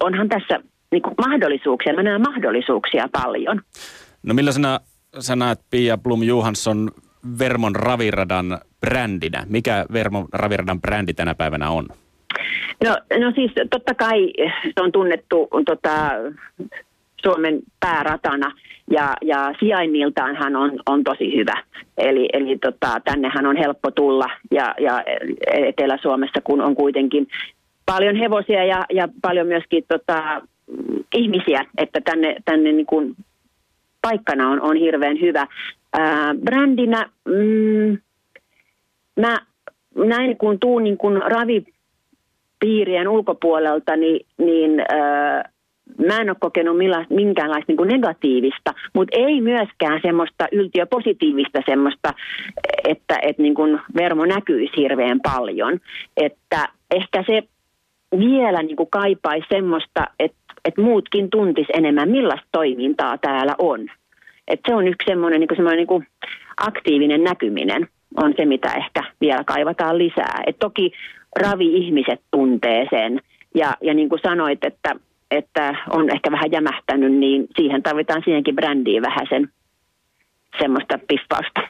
onhan tässä niin mahdollisuuksia, mä näen mahdollisuuksia paljon. No millaisena sä näet Pia Blum Johansson Vermon raviradan brändinä? Mikä Vermon raviradan brändi tänä päivänä on? No, no siis totta kai se on tunnettu tota, Suomen pääratana ja, ja sijainniltaan hän on, on tosi hyvä. Eli, eli tota, tännehän on helppo tulla ja, ja Etelä-Suomessa kun on kuitenkin paljon hevosia ja, ja paljon myöskin tota, ihmisiä, että tänne, tänne niin kuin paikkana on, on hirveän hyvä. Ää, brändinä mm, mä näin kun tuun niin kun ravipiirien ulkopuolelta, niin, niin ää, mä en ole kokenut milla, minkäänlaista niin negatiivista, mutta ei myöskään semmoista yltiöpositiivista semmoista, että, että niin kuin Vermo näkyisi hirveän paljon. Että ehkä se vielä niin kuin kaipaisi semmoista, että, että muutkin tuntis enemmän, millaista toimintaa täällä on. Että se on yksi semmoinen, niin kuin semmoinen niin kuin aktiivinen näkyminen on se, mitä ehkä vielä kaivataan lisää. Et toki ravi-ihmiset tuntee sen. Ja, ja niin kuin sanoit, että että on ehkä vähän jämähtänyt, niin siihen tarvitaan siihenkin brändiin vähän sen semmoista pispausta.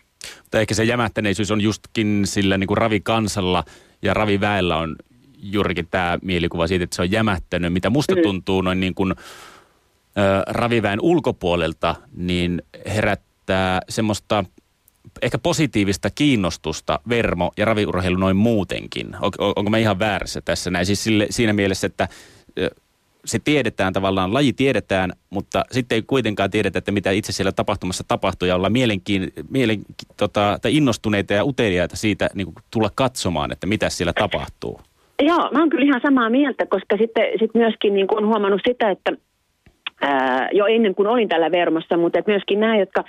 Mutta ehkä se jämähtäneisyys on justkin sillä niin kuin ravikansalla ja raviväellä on juurikin tämä mielikuva siitä, että se on jämähtänyt. Mitä musta mm. tuntuu noin niin kuin, ö, raviväen ulkopuolelta, niin herättää semmoista ehkä positiivista kiinnostusta vermo- ja raviurheilu noin muutenkin. On, onko mä ihan väärässä tässä näin? Siis sille, siinä mielessä, että se tiedetään tavallaan, laji tiedetään, mutta sitten ei kuitenkaan tiedetä, että mitä itse siellä tapahtumassa tapahtuu ja olla mielenkiin, mielen, tota, tai innostuneita ja uteliaita siitä niin kuin tulla katsomaan, että mitä siellä tapahtuu. Joo, mä oon kyllä ihan samaa mieltä, koska sitten sit myöskin niin kuin on huomannut sitä, että ää, jo ennen kuin olin tällä Vermossa, mutta myöskin nämä, jotka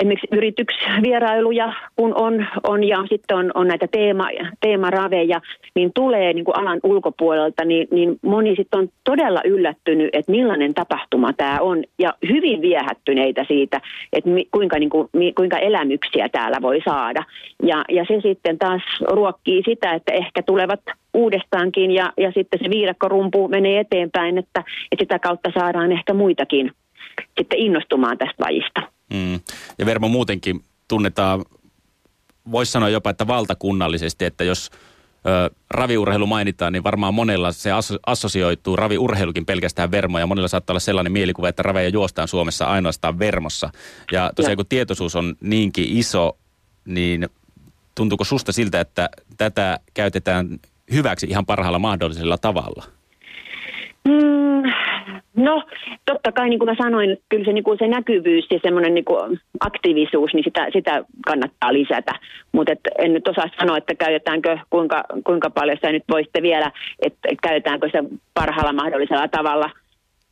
esimerkiksi yrityksvierailuja, kun on, on ja sitten on, on näitä teema, teemaraveja, niin tulee niin kuin alan ulkopuolelta, niin, niin moni sitten on todella yllättynyt, että millainen tapahtuma tämä on ja hyvin viehättyneitä siitä, että mi, kuinka, niin kuin, mi, kuinka elämyksiä täällä voi saada. Ja, ja se sitten taas ruokkii sitä, että ehkä tulevat uudestaankin ja, ja sitten se viidakkorumpu menee eteenpäin, että, että sitä kautta saadaan ehkä muitakin sitten innostumaan tästä lajista. Mm. Ja Vermo muutenkin tunnetaan, voisi sanoa jopa, että valtakunnallisesti, että jos ö, raviurheilu mainitaan, niin varmaan monella se asso- assosioituu raviurheilukin pelkästään Vermo, ja monella saattaa olla sellainen mielikuva, että raveja juostaan Suomessa ainoastaan Vermossa. Ja tosiaan kun tietoisuus on niinkin iso, niin tuntuuko susta siltä, että tätä käytetään hyväksi ihan parhaalla mahdollisella tavalla? Mm, no, totta kai niin kuin mä sanoin, kyllä se, niin kuin se näkyvyys ja semmoinen niin kuin aktiivisuus, niin sitä, sitä kannattaa lisätä. Mutta en nyt osaa sanoa, että käytetäänkö, kuinka, kuinka paljon sitä nyt voisitte vielä, että käytetäänkö se parhaalla mahdollisella tavalla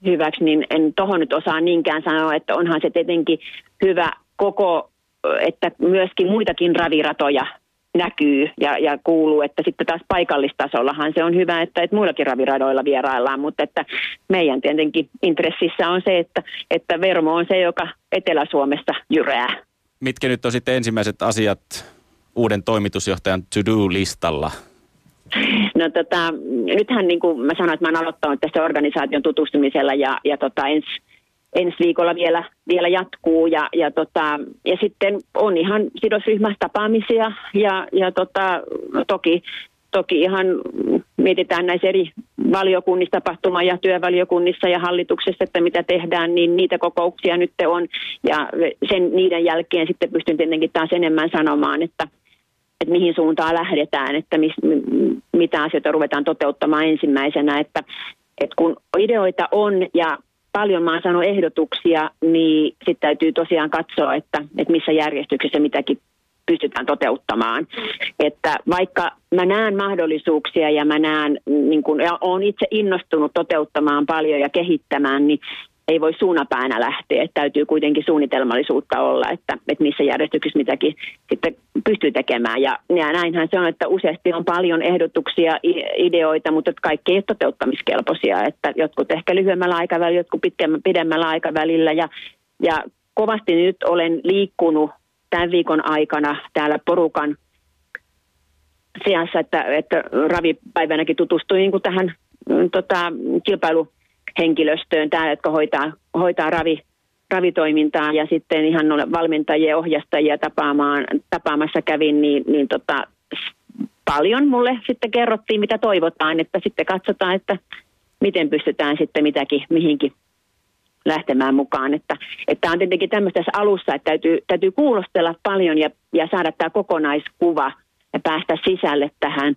hyväksi, niin en tohon nyt osaa niinkään sanoa, että onhan se tietenkin hyvä koko, että myöskin muitakin raviratoja näkyy ja, ja kuuluu, että sitten taas paikallistasollahan se on hyvä, että, että muillakin raviradoilla vieraillaan, mutta että meidän tietenkin intressissä on se, että, että Vermo on se, joka Etelä-Suomessa jyrää. Mitkä nyt on sitten ensimmäiset asiat uuden toimitusjohtajan to-do-listalla? No tota, nythän niin kuin mä sanoin, että mä oon aloittanut tässä organisaation tutustumisella ja, ja tota, ensi ensi viikolla vielä, vielä jatkuu. Ja, ja, tota, ja sitten on ihan sidosryhmätapaamisia ja, ja tota, toki, toki ihan mietitään näissä eri valiokunnissa, tapahtuma- ja työvaliokunnissa ja hallituksessa, että mitä tehdään, niin niitä kokouksia nyt on. Ja sen, niiden jälkeen sitten pystyn tietenkin taas enemmän sanomaan, että, että mihin suuntaan lähdetään, että mis, mitä asioita ruvetaan toteuttamaan ensimmäisenä, että, että kun ideoita on ja paljon mä oon saanut ehdotuksia, niin sitten täytyy tosiaan katsoa, että, että missä järjestyksessä mitäkin pystytään toteuttamaan. Että vaikka mä näen mahdollisuuksia ja mä näen, niin kun, ja olen itse innostunut toteuttamaan paljon ja kehittämään, niin ei voi suunapäänä lähteä. Että täytyy kuitenkin suunnitelmallisuutta olla, että, että missä järjestyksessä mitäkin sitten pystyy tekemään. Ja, ja näinhän se on, että useasti on paljon ehdotuksia, ideoita, mutta kaikki ei ole toteuttamiskelpoisia. Että jotkut ehkä lyhyemmällä aikavälillä, jotkut pidemmällä aikavälillä. Ja, ja kovasti nyt olen liikkunut tämän viikon aikana täällä porukan sijassa, että, että ravipäivänäkin tutustuin niin tähän mm, tota, kilpailu henkilöstöön täällä, jotka hoitaa, hoitaa ravi, ravitoimintaa ja sitten ihan valmentajia ja ohjastajia tapaamaan, tapaamassa kävin, niin, niin tota, paljon mulle sitten kerrottiin, mitä toivotaan, että sitten katsotaan, että miten pystytään sitten mitäkin, mihinkin lähtemään mukaan. Että, että on tietenkin tämmöistä alussa, että täytyy, täytyy kuulostella paljon ja, ja saada tämä kokonaiskuva ja päästä sisälle tähän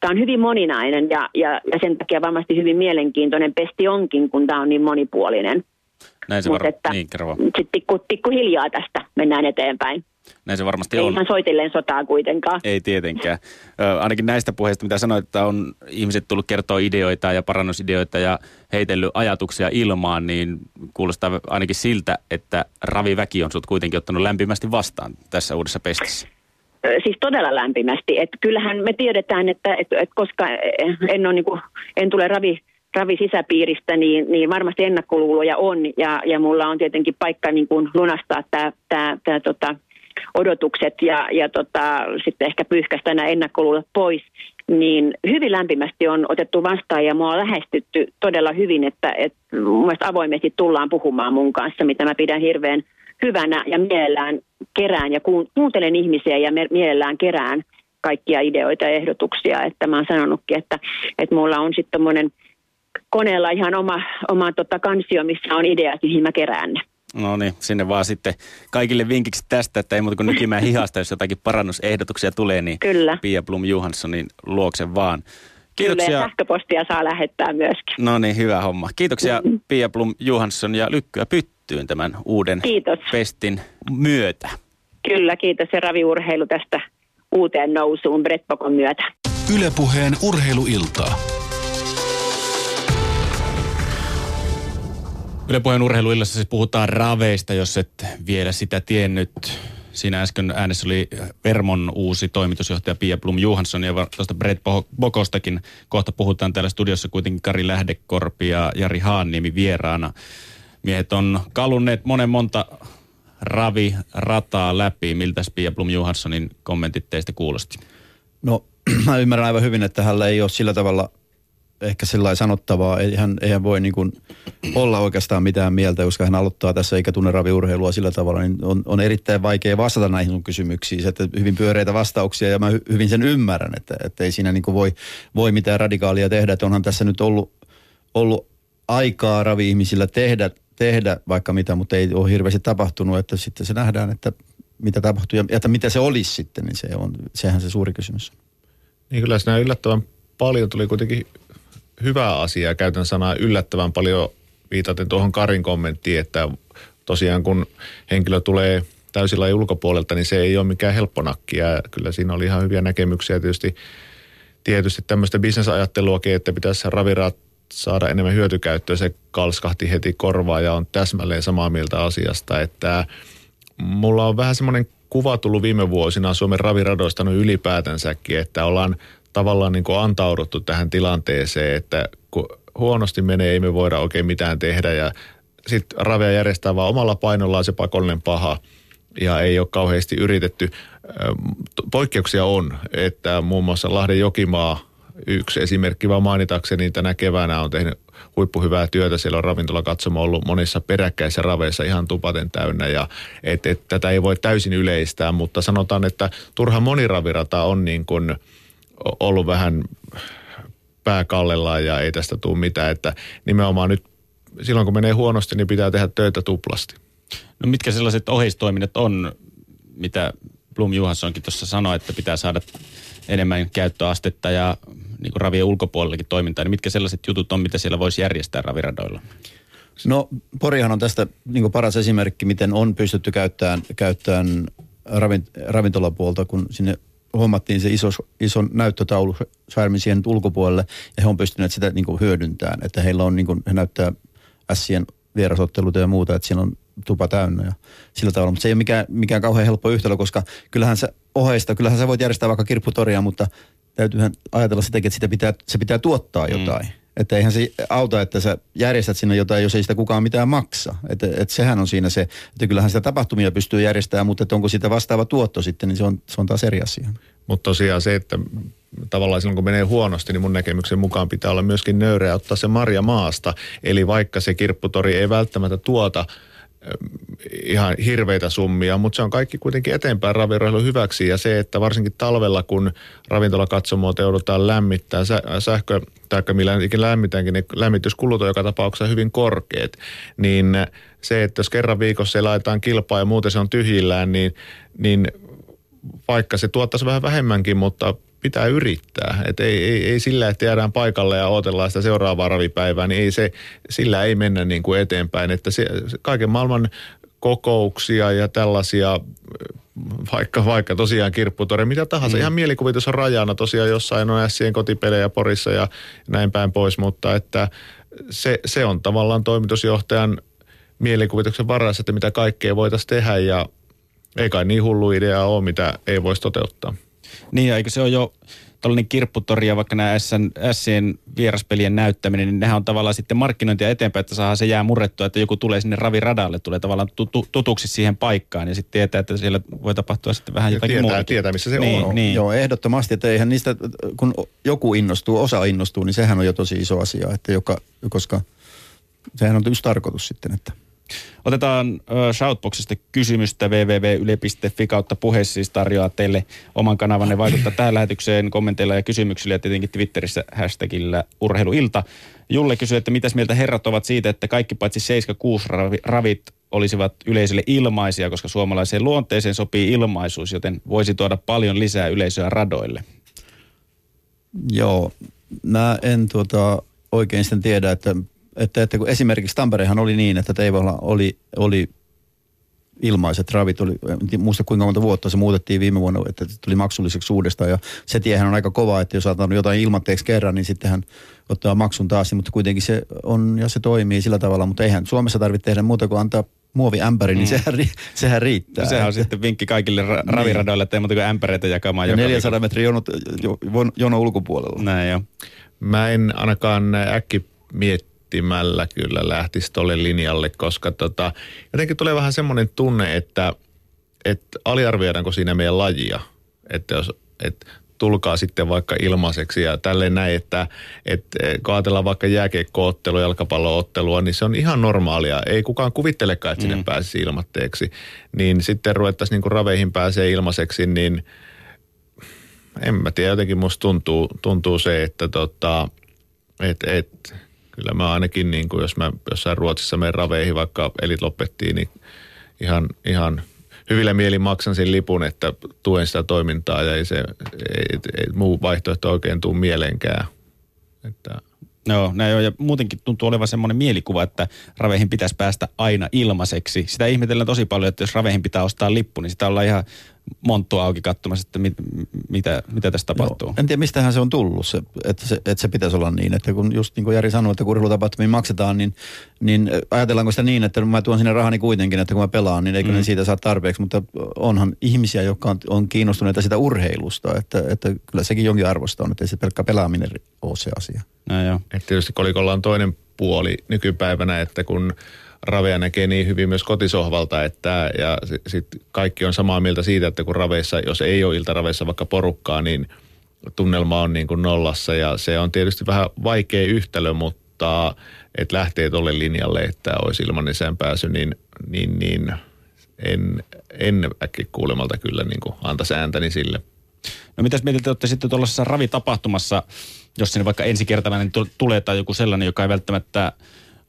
tämä on hyvin moninainen ja, ja, ja sen takia varmasti hyvin mielenkiintoinen pesti onkin, kun tämä on niin monipuolinen. Näin se varmaan, niin Sitten pikku, pikkuhiljaa tästä mennään eteenpäin. Näin se varmasti Ei on. ihan soitilleen sotaa kuitenkaan. Ei tietenkään. Ö, ainakin näistä puheista, mitä sanoit, että on ihmiset tullut kertoa ideoita ja parannusideoita ja heitellyt ajatuksia ilmaan, niin kuulostaa ainakin siltä, että raviväki on sut kuitenkin ottanut lämpimästi vastaan tässä uudessa pestissä siis todella lämpimästi. Et kyllähän me tiedetään, että et, et koska en, ole, niin kuin, en tule ravi, ravi sisäpiiristä, niin, niin varmasti ennakkoluuloja on. Ja, ja mulla on tietenkin paikka niin kuin lunastaa tämä tää, tää, tota, odotukset ja, ja tota, sitten ehkä pyyhkäistä nämä ennakkoluulot pois, niin hyvin lämpimästi on otettu vastaan ja mua on lähestytty todella hyvin, että, että mun avoimesti tullaan puhumaan mun kanssa, mitä mä pidän hirveän hyvänä ja mielellään kerään ja kuuntelen ihmisiä ja mielellään kerään kaikkia ideoita ja ehdotuksia, että mä oon sanonutkin, että, että mulla on sitten tommonen koneella ihan oma, oma tota kansio, missä on ideat, mihin mä kerään ne. No niin, sinne vaan sitten kaikille vinkiksi tästä, että ei muuta kuin nykimään hihasta, jos jotakin parannusehdotuksia tulee, niin Kyllä. Pia Blum Johanssonin luokse vaan. Kiitoksia. Kyllä, sähköpostia saa lähettää myöskin. No niin, hyvä homma. Kiitoksia. Pia Blum Johansson ja lykkyä pyttyyn tämän uuden kiitos. festin myötä. Kyllä, kiitos ja raviurheilu tästä uuteen nousuun Bretpokon myötä. Ylepuheen urheiluiltaa. Ylepuheen urheiluillassa siis puhutaan raveista, jos et vielä sitä tiennyt. Siinä äsken äänessä oli Vermon uusi toimitusjohtaja Pia Blum Johansson ja tuosta Brett Bokostakin. Kohta puhutaan täällä studiossa kuitenkin Kari Lähdekorpi ja Jari Haanniemi vieraana. Miehet on kalunneet monen monta ravi rataa läpi. Miltä Pia Blum Johanssonin kommentit teistä kuulosti? No mä ymmärrän aivan hyvin, että hänellä ei ole sillä tavalla ehkä sellainen sanottavaa. Ei hän, ei voi niin kuin olla oikeastaan mitään mieltä, koska hän aloittaa tässä eikä tunne raviurheilua sillä tavalla. Niin on, on erittäin vaikea vastata näihin sun kysymyksiin. Että hyvin pyöreitä vastauksia ja mä hyvin sen ymmärrän, että, että ei siinä niin kuin voi, voi mitään radikaalia tehdä. Että onhan tässä nyt ollut, ollut aikaa ravi-ihmisillä tehdä, tehdä vaikka mitä, mutta ei ole hirveästi tapahtunut. Että sitten se nähdään, että mitä tapahtuu ja että mitä se olisi sitten, niin se on, sehän se suuri kysymys. Niin kyllä siinä yllättävän paljon tuli kuitenkin hyvää asiaa. Käytän sanaa yllättävän paljon viitaten tuohon Karin kommenttiin, että tosiaan kun henkilö tulee täysillä ulkopuolelta, niin se ei ole mikään helppo nakki. Ja kyllä siinä oli ihan hyviä näkemyksiä tietysti, tietysti tämmöistä bisnesajatteluakin, että pitäisi raviraat saada enemmän hyötykäyttöä. Se kalskahti heti korvaa ja on täsmälleen samaa mieltä asiasta, että mulla on vähän semmoinen kuva tullut viime vuosina Suomen raviradoista no ylipäätänsäkin, että ollaan tavallaan niin kuin antauduttu tähän tilanteeseen, että kun huonosti menee, ei me voida oikein mitään tehdä ja sitten ravia järjestää vaan omalla painollaan se pakollinen paha ja ei ole kauheasti yritetty. Poikkeuksia on, että muun muassa Lahden Jokimaa, yksi esimerkki vaan mainitakseni, tänä keväänä on tehnyt huippuhyvää työtä. Siellä on ravintolakatsomo ollut monissa peräkkäisissä raveissa ihan tupaten täynnä ja et, et, tätä ei voi täysin yleistää, mutta sanotaan, että turha moniravirata on niin kuin – ollut vähän pääkallellaan ja ei tästä tule mitään, että nimenomaan nyt silloin kun menee huonosti, niin pitää tehdä töitä tuplasti. No mitkä sellaiset oheistoiminnot on, mitä Blum Johanssonkin tuossa sanoi, että pitää saada enemmän käyttöastetta ja niin kuin ravien ulkopuolellakin toimintaa, niin mitkä sellaiset jutut on, mitä siellä voisi järjestää raviradoilla? No Porihan on tästä niin paras esimerkki, miten on pystytty käyttämään, käyttämään ravint, ravintolapuolta, kun sinne huomattiin se iso, iso näyttötaulu Schwärmin siihen ulkopuolelle ja he on pystyneet sitä niin kuin hyödyntämään, että heillä on niin kuin, he näyttää ässien vierasotteluita ja muuta, että siinä on tupa täynnä ja sillä tavalla. Mutta se ei ole mikään, mikään kauhean helppo yhtälö, koska kyllähän se oheista, kyllähän sä voit järjestää vaikka kirpputoria, mutta täytyyhän ajatella sitäkin, että sitä pitää, se pitää tuottaa jotain. Mm. Että eihän se auta, että sä järjestät sinne jotain, jos ei sitä kukaan mitään maksa. Että et sehän on siinä se, että kyllähän sitä tapahtumia pystyy järjestämään, mutta että onko sitä vastaava tuotto sitten, niin se on, se on taas eri asia. Mutta tosiaan se, että tavallaan silloin kun menee huonosti, niin mun näkemyksen mukaan pitää olla myöskin nöyreä ottaa se marja maasta. Eli vaikka se kirpputori ei välttämättä tuota ihan hirveitä summia, mutta se on kaikki kuitenkin eteenpäin ravintolan hyväksi ja se, että varsinkin talvella, kun ravintolakatsomoa joudutaan lämmittää sähkö, tai millä ikinä lämmitäänkin, niin lämmityskulut on joka tapauksessa hyvin korkeat, niin se, että jos kerran viikossa laitetaan kilpaa ja muuten se on tyhjillään, niin, niin vaikka se tuottaisi vähän vähemmänkin, mutta pitää yrittää. Et ei, ei, ei sillä, että jäädään paikalle ja odotellaan sitä seuraavaa ravipäivää, niin ei se, sillä ei mennä niin kuin eteenpäin. Että se, kaiken maailman kokouksia ja tällaisia, vaikka, vaikka tosiaan kirpputori, mitä tahansa. Mm. Ihan mielikuvitus on rajana tosiaan jossain on Sien kotipelejä Porissa ja näin päin pois, mutta että se, se on tavallaan toimitusjohtajan mielikuvituksen varassa, että mitä kaikkea voitaisiin tehdä ja ei kai niin hullu idea ole, mitä ei voisi toteuttaa. Niin, eikö se ole jo tällainen kirpputori ja vaikka nämä SN, Sien vieraspelien näyttäminen, niin nehän on tavallaan sitten markkinointia eteenpäin, että saadaan se jää murrettua, että joku tulee sinne raviradalle, tulee tavallaan tutu, tutuksi siihen paikkaan ja sitten tietää, että siellä voi tapahtua sitten vähän Ja jotakin tietää, muuta. tietää, missä se niin, on. Niin. Joo, ehdottomasti, että eihän niistä, kun joku innostuu, osa innostuu, niin sehän on jo tosi iso asia, että joka, koska sehän on just tarkoitus sitten, että Otetaan Shoutboxista kysymystä. www.yle.fi kautta puhe siis tarjoaa teille oman kanavanne vaikuttaa tähän lähetykseen kommenteilla ja kysymyksillä ja tietenkin Twitterissä hashtagillä urheiluilta. Julle kysyy, että mitäs mieltä herrat ovat siitä, että kaikki paitsi 76 ravi- ravit olisivat yleisölle ilmaisia, koska suomalaiseen luonteeseen sopii ilmaisuus, joten voisi tuoda paljon lisää yleisöä radoille. Joo, mä en tuota, oikein sitten tiedä, että, että, että kun esimerkiksi Tamperehan oli niin, että Teivolla oli, oli ilmaiset ravit, oli, en muista kuinka monta vuotta se muutettiin viime vuonna, että se tuli maksulliseksi uudestaan ja se tiehän on aika kova, että jos on jotain ilmatteeksi kerran, niin sittenhän ottaa maksun taas, mutta kuitenkin se on ja se toimii sillä tavalla, mutta eihän Suomessa tarvitse tehdä muuta kuin antaa muoviämpäri, niin sehän, ri, sehän riittää. No, sehän on sitten vinkki kaikille ra- raviradoille, että ei muuta kuin ämpäreitä jakamaan. ja joka 400 metrin jonot, jo, jono ulkopuolella. Näin jo. Mä en ainakaan äkki miettimällä kyllä lähtisi tolle linjalle, koska tota, jotenkin tulee vähän semmoinen tunne, että, että aliarvioidaanko siinä meidän lajia. Että jos, että tulkaa sitten vaikka ilmaiseksi ja tälleen näin, että, että kun ajatellaan vaikka jääkeikkoottelua, jalkapalloottelua, niin se on ihan normaalia. Ei kukaan kuvittelekaan, että sinne mm. pääsisi ilmatteeksi. Niin sitten ruvettaisiin niin kuin raveihin pääsee ilmaiseksi, niin en mä tiedä, jotenkin musta tuntuu, tuntuu se, että tota, et, et, kyllä mä ainakin, niin kuin jos mä jossain Ruotsissa menen raveihin, vaikka elit lopettiin, niin ihan, ihan hyvillä mielin maksan sen lipun, että tuen sitä toimintaa ja ei se ei, ei, muu vaihtoehto oikein tuu mieleenkään. Että, Joo, näin on. Ja muutenkin tuntuu olevan semmoinen mielikuva, että raveihin pitäisi päästä aina ilmaiseksi. Sitä ihmetellään tosi paljon, että jos raveihin pitää ostaa lippu, niin sitä ollaan ihan monttua auki katsomassa, että mit, mitä, mitä tässä tapahtuu. Joo. En tiedä, mistähän se on tullut, se, että, se, että se pitäisi olla niin. Että kun just niin kuin Jari sanoi, että kun urheilutapahtumiin maksetaan, niin, niin ajatellaanko sitä niin, että mä tuon sinne rahani kuitenkin, että kun mä pelaan, niin eikö mm. ne siitä saa tarpeeksi. Mutta onhan ihmisiä, jotka on, on kiinnostuneita sitä urheilusta, että, että kyllä sekin jonkin arvosta on, että ei se pelkkä pelaaminen ole se asia. Näin joo. että tietysti kolikolla on toinen puoli nykypäivänä, että kun raveja näkee niin hyvin myös kotisohvalta, että ja sitten kaikki on samaa mieltä siitä, että kun raveissa, jos ei ole iltaraveissa vaikka porukkaa, niin tunnelma on niin kuin nollassa ja se on tietysti vähän vaikea yhtälö, mutta että lähtee tolle linjalle, että olisi ilman sisään pääsy, niin, niin, niin en, en äkki kuulemalta kyllä niin kuin antaisi ääntäni sille. No mitäs mieltä te olette sitten tuollaisessa ravitapahtumassa, jos sinne vaikka ensikertalainen tu- tulee tai joku sellainen, joka ei välttämättä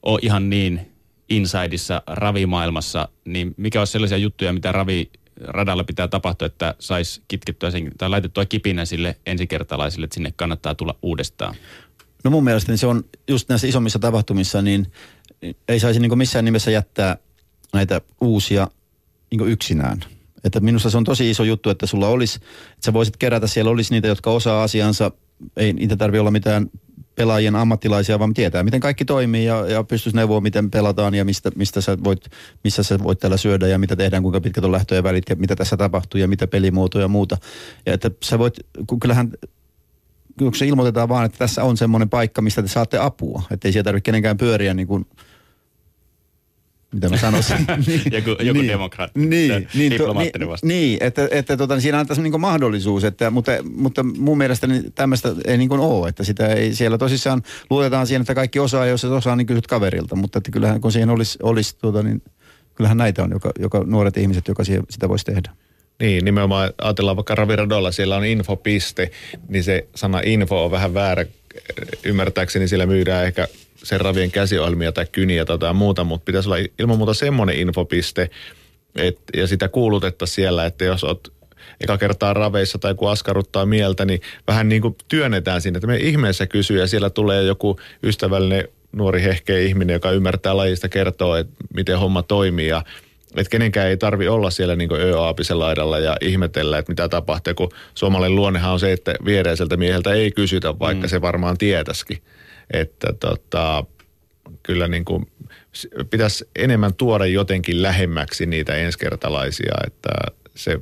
ole ihan niin insideissa ravimaailmassa, niin mikä olisi sellaisia juttuja, mitä ravi radalla pitää tapahtua, että saisi kitkettyä sen, tai laitettua kipinä sille ensikertalaisille, että sinne kannattaa tulla uudestaan. No mun mielestä niin se on just näissä isommissa tapahtumissa, niin ei saisi niin missään nimessä jättää näitä uusia niin yksinään. Että minusta se on tosi iso juttu, että sulla olisi, että sä voisit kerätä, siellä olisi niitä, jotka osaa asiansa, ei niitä tarvitse olla mitään pelaajien ammattilaisia, vaan tietää, miten kaikki toimii ja, ja pystyisi neuvoa, miten pelataan ja mistä, mistä sä voit, missä sä voit täällä syödä ja mitä tehdään, kuinka pitkät on lähtöjen välit ja mitä tässä tapahtuu ja mitä pelimuotoja ja muuta. Ja että sä voit, kun kyllähän kun se ilmoitetaan vaan, että tässä on semmoinen paikka, mistä te saatte apua. Että ei siellä tarvitse kenenkään pyöriä niin kuin, mitä mä sanoisin. Joku- joku demokraatti. Niin, niin, Diplomaattinen niin, vastaus. niin, että, että tota, siinä antaisi niin mahdollisuus, että, mutta, mutta mun mielestä niin tämmöistä ei niin kuin ole, että sitä ei siellä tosissaan luotetaan siihen, että kaikki osaa, ja jos et osaa, niin kysyt kaverilta, mutta että kyllähän kun siihen olisi, olisi tuota, niin kyllähän näitä on, joka, joka nuoret ihmiset, joka siihen, sitä voisi tehdä. Niin, nimenomaan ajatellaan vaikka Raviradolla, siellä on infopiste, niin se sana info on vähän väärä. Ymmärtääkseni siellä myydään ehkä sen ravien käsiohjelmia tai kyniä tai jotain muuta, mutta pitäisi olla ilman muuta semmoinen infopiste, et, ja sitä kuulutettaisiin siellä, että jos oot eka kertaa raveissa tai kun askarruttaa mieltä, niin vähän niin kuin työnnetään sinne, että me ihmeessä kysyy ja siellä tulee joku ystävällinen nuori hehkeä ihminen, joka ymmärtää lajista, kertoo, että miten homma toimii ja että kenenkään ei tarvi olla siellä niin ööaapisen laidalla ja ihmetellä, että mitä tapahtuu, kun suomalainen luonnehan on se, että viereiseltä mieheltä ei kysytä, vaikka mm. se varmaan tietäisikin. Että tota, kyllä niin kuin pitäisi enemmän tuoda jotenkin lähemmäksi niitä ensikertalaisia, että se,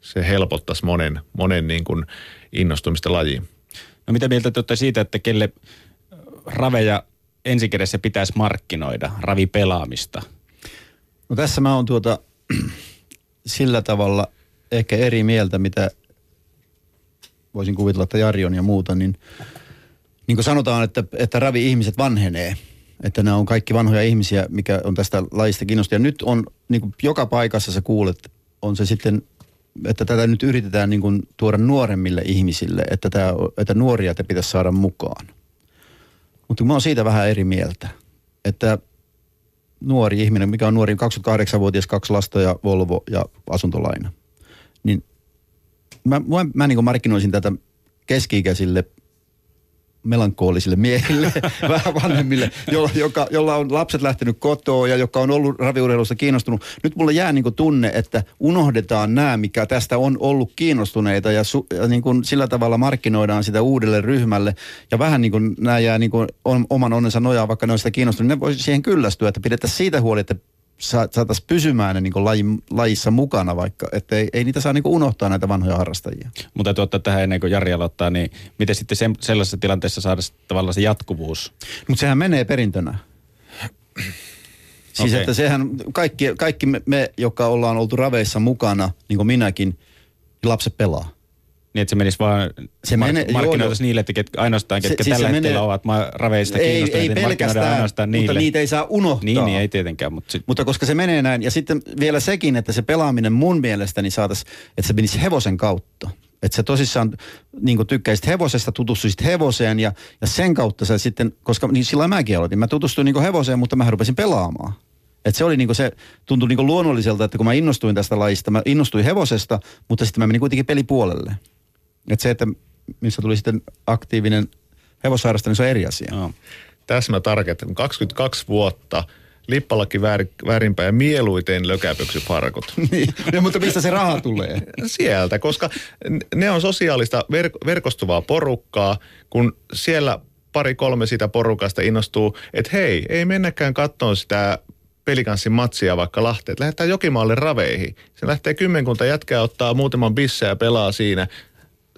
se helpottaisi monen, monen niin kuin innostumista lajiin. No mitä mieltä te olette siitä, että kelle raveja ensikädessä pitäisi markkinoida, ravipelaamista? No tässä mä oon tuota sillä tavalla ehkä eri mieltä, mitä voisin kuvitella, että Jari on ja muuta, niin niin kuin sanotaan, että, että ravi-ihmiset vanhenee. Että nämä on kaikki vanhoja ihmisiä, mikä on tästä lajista kiinnostunut. Ja nyt on niin kuin joka paikassa sä kuulet, on se sitten, että tätä nyt yritetään niin kuin tuoda nuoremmille ihmisille, että, tämä, että nuoria te pitäisi saada mukaan. Mutta mä oon siitä vähän eri mieltä, että nuori ihminen, mikä on nuori, 28-vuotias, kaksi lasta ja Volvo ja asuntolaina. Niin mä, mä, mä niin markkinoisin tätä keski-ikäisille melankoolisille miehille, vähän vanhemmille, jolla, joka, jolla on lapset lähtenyt kotoa ja joka on ollut raviurheilusta kiinnostunut. Nyt mulle jää niin tunne, että unohdetaan nämä, mikä tästä on ollut kiinnostuneita ja, su, ja niin kuin sillä tavalla markkinoidaan sitä uudelle ryhmälle. Ja vähän niin kuin nämä jää niin kuin oman onnensa nojaa, vaikka ne on sitä kiinnostunut, ne voi siihen kyllästyä, että pidetään siitä huoli, että saataisiin pysymään ne niin laji, lajissa mukana, vaikka että ei, ei niitä saa niin unohtaa näitä vanhoja harrastajia. Mutta tuottaa tähän ennen kuin Jari aloittaa, niin miten sitten se, sellaisessa tilanteessa saada tavallaan se jatkuvuus? Mutta sehän menee perintönä. Siis okay. että sehän kaikki, kaikki me, me, jotka ollaan oltu raveissa mukana, niin kuin minäkin, niin lapset pelaa. Niin, että se menisi vaan, se mark- menee, markkinoitaisiin niille, että ketkä, ainoastaan ketkä se, siis tällä hetkellä menee, ovat raveista ei, kiinnostuneita, ei niin pelkästään, ainoastaan niille. Mutta niitä ei saa unohtaa. Niin, niin ei tietenkään. Mutta, sit... mutta koska se menee näin, ja sitten vielä sekin, että se pelaaminen mun mielestäni saataisiin, että se menisi hevosen kautta. Että sä tosissaan niin tykkäisit hevosesta, tutustuisit hevoseen ja, ja sen kautta sä sitten, koska niin sillä mäkin aloitin. Mä tutustuin niin hevoseen, mutta mä rupesin pelaamaan. Et se oli niinku se, tuntui niinku luonnolliselta, että kun mä innostuin tästä lajista, mä innostuin hevosesta, mutta sitten mä menin kuitenkin pelipuolelle. Että se, että missä tuli sitten aktiivinen hevossairasta, niin se on eri asia. No. Täsmä tarket. 22 vuotta lippalaki väär, väärinpäin ja mieluiten lökäpöksyfarkut. niin, no, mutta mistä se raha tulee? Sieltä, koska ne on sosiaalista ver- verkostuvaa porukkaa, kun siellä pari kolme sitä porukasta innostuu, että hei, ei mennäkään katsoa sitä pelikanssin matsia vaikka Lahteet. Lähdetään Jokimaalle raveihin. Se lähtee kymmenkunta jätkää ottaa muutaman bissejä ja pelaa siinä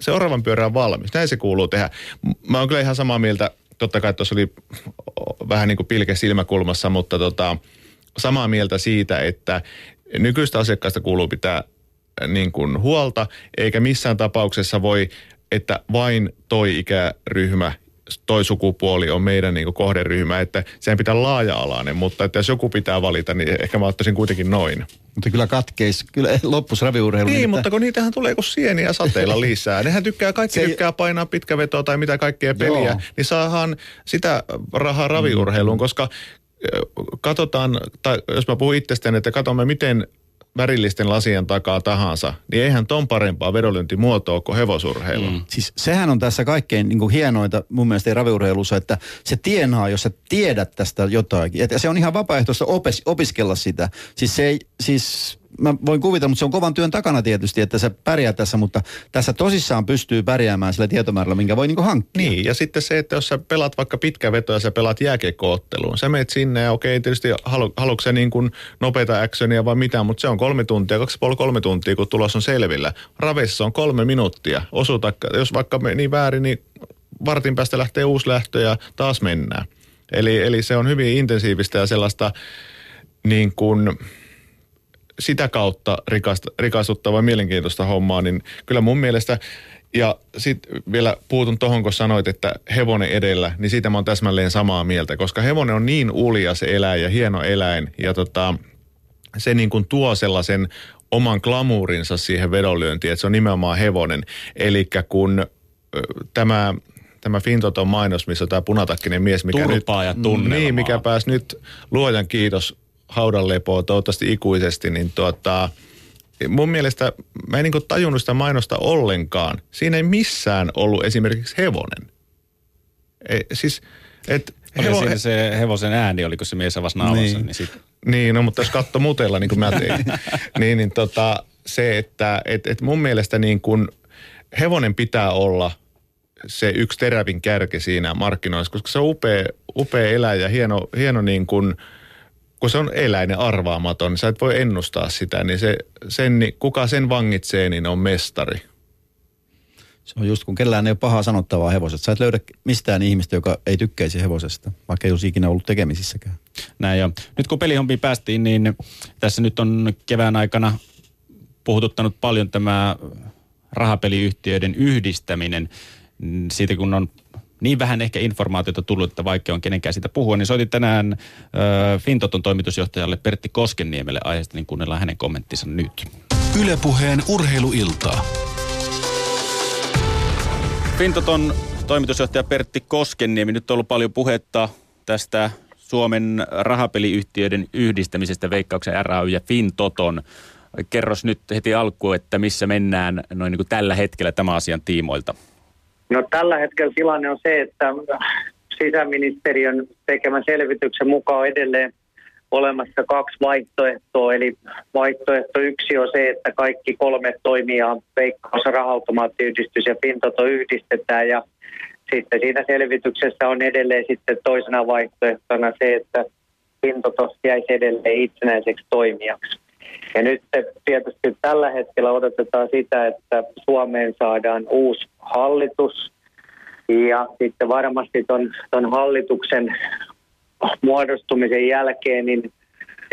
se oravan pyörä on valmis. Näin se kuuluu tehdä. Mä oon kyllä ihan samaa mieltä. Totta kai tuossa oli vähän niin kuin pilke silmäkulmassa, mutta tota, samaa mieltä siitä, että nykyistä asiakkaista kuuluu pitää niin kuin huolta, eikä missään tapauksessa voi, että vain toi ikäryhmä toi sukupuoli on meidän niin kohderyhmä, että sehän pitää laaja-alainen, mutta että jos joku pitää valita, niin ehkä mä ottaisin kuitenkin noin. Mutta kyllä katkeis, kyllä loppus raviurheilu. Niin, mutta kun niitähän tulee kuin sieniä sateilla lisää. Nehän tykkää, kaikki se... tykkää painaa pitkävetoa tai mitä kaikkea peliä, Joo. niin saahan sitä rahaa raviurheiluun, mm. koska katsotaan, tai jos mä puhun itsestäni, että katsomme miten värillisten lasien takaa tahansa, niin eihän ton parempaa vedonlyöntimuotoa kuin hevosurheilu. Mm. Siis sehän on tässä kaikkein niin hienointa mun mielestä raviurheilussa, että se tienaa, jos sä tiedät tästä jotakin. Että se on ihan vapaaehtoista opes, opiskella sitä. Siis se ei, siis mä voin kuvitella, mutta se on kovan työn takana tietysti, että se pärjää tässä, mutta tässä tosissaan pystyy pärjäämään sillä tietomäärällä, minkä voi niinku hankkia. Niin, ja sitten se, että jos sä pelaat vaikka pitkä veto ja sä pelaat jääkiekkootteluun, sä meet sinne ja okei, tietysti halu, haluatko sä niin kuin nopeita actionia vai mitä, mutta se on kolme tuntia, kaksi puoli kolme tuntia, kun tulos on selvillä. Ravessa on kolme minuuttia. Osuta, jos vaikka niin väärin, niin vartin päästä lähtee uusi lähtö ja taas mennään. Eli, eli se on hyvin intensiivistä ja sellaista niin kuin, sitä kautta rikast, rikastuttavaa mielenkiintoista hommaa, niin kyllä mun mielestä, ja sitten vielä puutun tuohon, kun sanoit, että hevonen edellä, niin siitä mä oon täsmälleen samaa mieltä, koska hevonen on niin ulja se eläin ja hieno eläin, ja tota, se niin kuin tuo sellaisen oman glamuurinsa siihen vedonlyöntiin, että se on nimenomaan hevonen. Eli kun tämä tämä Fintoton mainos, missä tämä punatakkinen mies, mikä Turpaa nyt, ja tunnelmaa. Niin, mikä pääsi nyt luojan kiitos haudanlepoa toivottavasti ikuisesti, niin tuota, mun mielestä mä en niin tajunnut sitä mainosta ollenkaan. Siinä ei missään ollut esimerkiksi hevonen. Ei, siis, et Hevo... siinä se hevosen ääni, oliko se mies avasi naamassa, niin. niin sit... Niin, no mutta jos katso mutella niin kuin mä tein, niin, niin tota, se, että et, et mun mielestä niin kuin hevonen pitää olla se yksi terävin kärki siinä markkinoissa, koska se on upea, upea eläjä, hieno, hieno niin kuin – kun se on eläinen arvaamaton, niin sä et voi ennustaa sitä, niin, se, sen, niin kuka sen vangitsee, niin on mestari. Se on just kun kellään ei ole pahaa sanottavaa hevosesta. Sä et löydä mistään ihmistä, joka ei tykkäisi hevosesta, vaikka ei olisi ikinä ollut tekemisissäkään. Näin jo. Nyt kun pelihompiin päästiin, niin tässä nyt on kevään aikana puhututtanut paljon tämä rahapeliyhtiöiden yhdistäminen. Siitä kun on niin vähän ehkä informaatiota tullut, että vaikka on kenenkään siitä puhua, niin soitin tänään äh, Fintoton toimitusjohtajalle Pertti Koskenniemelle aiheesta, niin kuunnellaan hänen kommenttinsa nyt. Ylepuheen urheiluiltaa. Fintoton toimitusjohtaja Pertti Koskenniemi, nyt on ollut paljon puhetta tästä Suomen rahapeliyhtiöiden yhdistämisestä Veikkauksen RAY ja Fintoton. Kerros nyt heti alkuun, että missä mennään noin niin kuin tällä hetkellä tämän asian tiimoilta. No tällä hetkellä tilanne on se, että sisäministeriön tekemän selvityksen mukaan on edelleen olemassa kaksi vaihtoehtoa. Eli vaihtoehto yksi on se, että kaikki kolme toimijaa, Veikkaus, Rahautomaattiyhdistys ja Pintoto yhdistetään. Ja sitten siinä selvityksessä on edelleen sitten toisena vaihtoehtona se, että Pintoto jäisi edelleen itsenäiseksi toimijaksi. Ja nyt tietysti tällä hetkellä odotetaan sitä, että Suomeen saadaan uusi hallitus. Ja sitten varmasti ton, ton hallituksen muodostumisen jälkeen, niin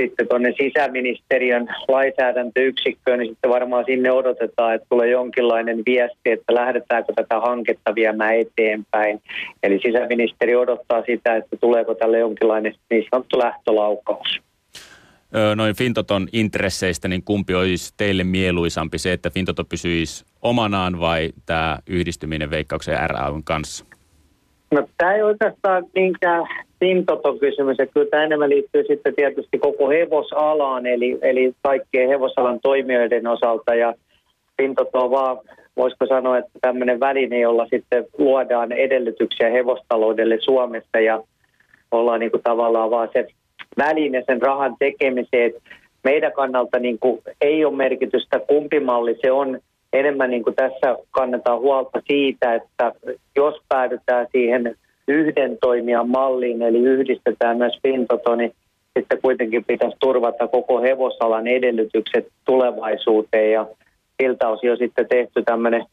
sitten tuonne sisäministeriön lainsäädäntöyksikköön, niin sitten varmaan sinne odotetaan, että tulee jonkinlainen viesti, että lähdetäänkö tätä hanketta viemään eteenpäin. Eli sisäministeri odottaa sitä, että tuleeko tälle jonkinlainen niin sanottu lähtölaukaus noin Fintoton intresseistä, niin kumpi olisi teille mieluisampi se, että Fintoto pysyisi omanaan vai tämä yhdistyminen Veikkauksen RAyn kanssa? No tämä ei oikeastaan niinkään Fintoto-kysymys, että kyllä tämä enemmän liittyy sitten tietysti koko hevosalaan, eli, eli kaikkien hevosalan toimijoiden osalta ja Fintoto vaan, voisiko sanoa, että tämmöinen väline, jolla sitten luodaan edellytyksiä hevostaloudelle Suomessa ja ollaan niin kuin tavallaan vaan se väline sen rahan tekemiseen. Meidän kannalta niin kuin ei ole merkitystä kumpi malli se on. Enemmän niin kuin tässä kannetaan huolta siitä, että jos päädytään siihen yhden toimijan malliin, eli yhdistetään myös Fintoto, niin sitten kuitenkin pitäisi turvata koko hevosalan edellytykset tulevaisuuteen ja siltä osin on sitten tehty tämmöinen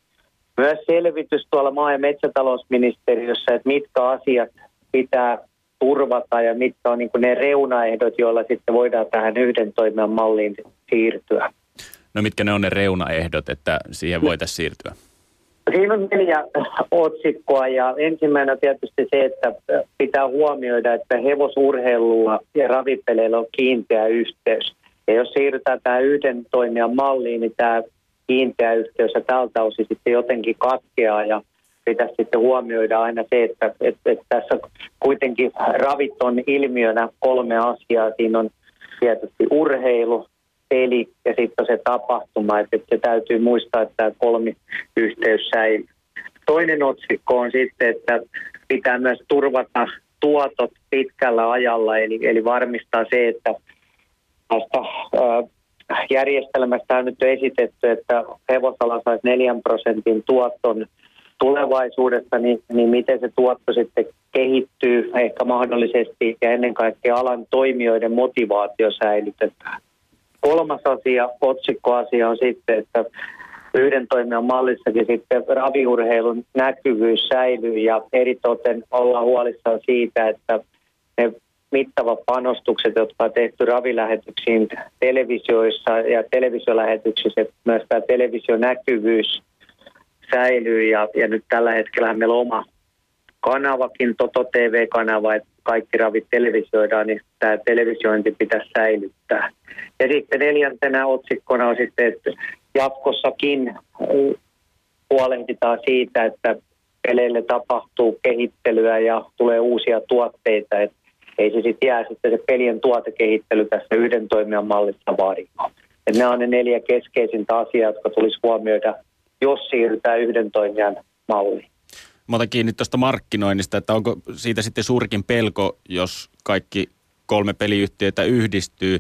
myös selvitys tuolla maa- ja metsätalousministeriössä, että mitkä asiat pitää turvata ja mitkä on niin ne reunaehdot, joilla sitten voidaan tähän yhden toimijan malliin siirtyä. No mitkä ne on ne reunaehdot, että siihen voitaisiin siirtyä? Siinä on neljä otsikkoa ja ensimmäinen on tietysti se, että pitää huomioida, että hevosurheilulla ja ravipeleillä on kiinteä yhteys. Ja jos siirrytään tähän yhden toimijan malliin, niin tämä kiinteä yhteys ja tältä osin sitten jotenkin katkeaa ja pitäisi sitten huomioida aina se, että, että, että tässä kuitenkin ravit on ilmiönä kolme asiaa. Siinä on tietysti urheilu, peli ja sitten se tapahtuma, että, että se täytyy muistaa, että tämä kolmiyhteys säilyy. Toinen otsikko on sitten, että pitää myös turvata tuotot pitkällä ajalla, eli, eli varmistaa se, että tästä järjestelmästä on nyt esitetty, että hevosala saisi 4 prosentin tuoton tulevaisuudessa, niin, niin miten se tuotto sitten kehittyy ehkä mahdollisesti ja ennen kaikkea alan toimijoiden motivaatio säilytetään. Kolmas asia, otsikkoasia on sitten, että yhden toimijan mallissakin sitten raviurheilun näkyvyys säilyy ja eritoten ollaan huolissaan siitä, että ne mittavat panostukset, jotka on tehty ravilähetyksiin televisioissa ja televisiolähetyksissä, myös tämä televisionäkyvyys säilyy ja, ja nyt tällä hetkellä meillä on oma kanavakin, Toto TV-kanava, että kaikki ravit televisioidaan, niin tämä televisiointi pitäisi säilyttää. Ja sitten neljäntenä otsikkona on sitten, että jatkossakin huolehditaan siitä, että peleille tapahtuu kehittelyä ja tulee uusia tuotteita, että ei se sitten jää sitten se pelien tuotekehittely tässä yhden toimijan mallissa vaadimaan. Että nämä on ne neljä keskeisintä asiaa, jotka tulisi huomioida jos siirrytään yhden toimijan malliin. Mä otan kiinni tuosta markkinoinnista, että onko siitä sitten suurikin pelko, jos kaikki kolme peliyhtiötä yhdistyy,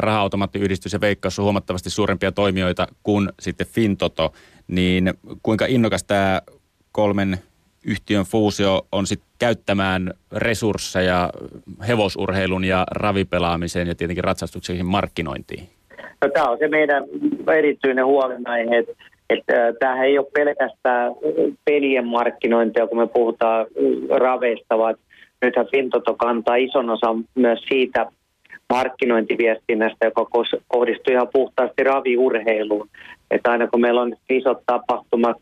raha-automaattiyhdistys ja Veikkaus on huomattavasti suurempia toimijoita kuin sitten Fintoto, niin kuinka innokas tämä kolmen yhtiön fuusio on sitten käyttämään resursseja hevosurheilun ja ravipelaamiseen ja tietenkin ratsastuksen markkinointiin? No, tämä on se meidän erityinen huolenaihe, että että tämähän ei ole pelkästään pelien markkinointia, kun me puhutaan raveista, vaan nythän Fintoto kantaa ison osan myös siitä markkinointiviestinnästä, joka kohdistuu ihan puhtaasti raviurheiluun. Että aina kun meillä on isot tapahtumat,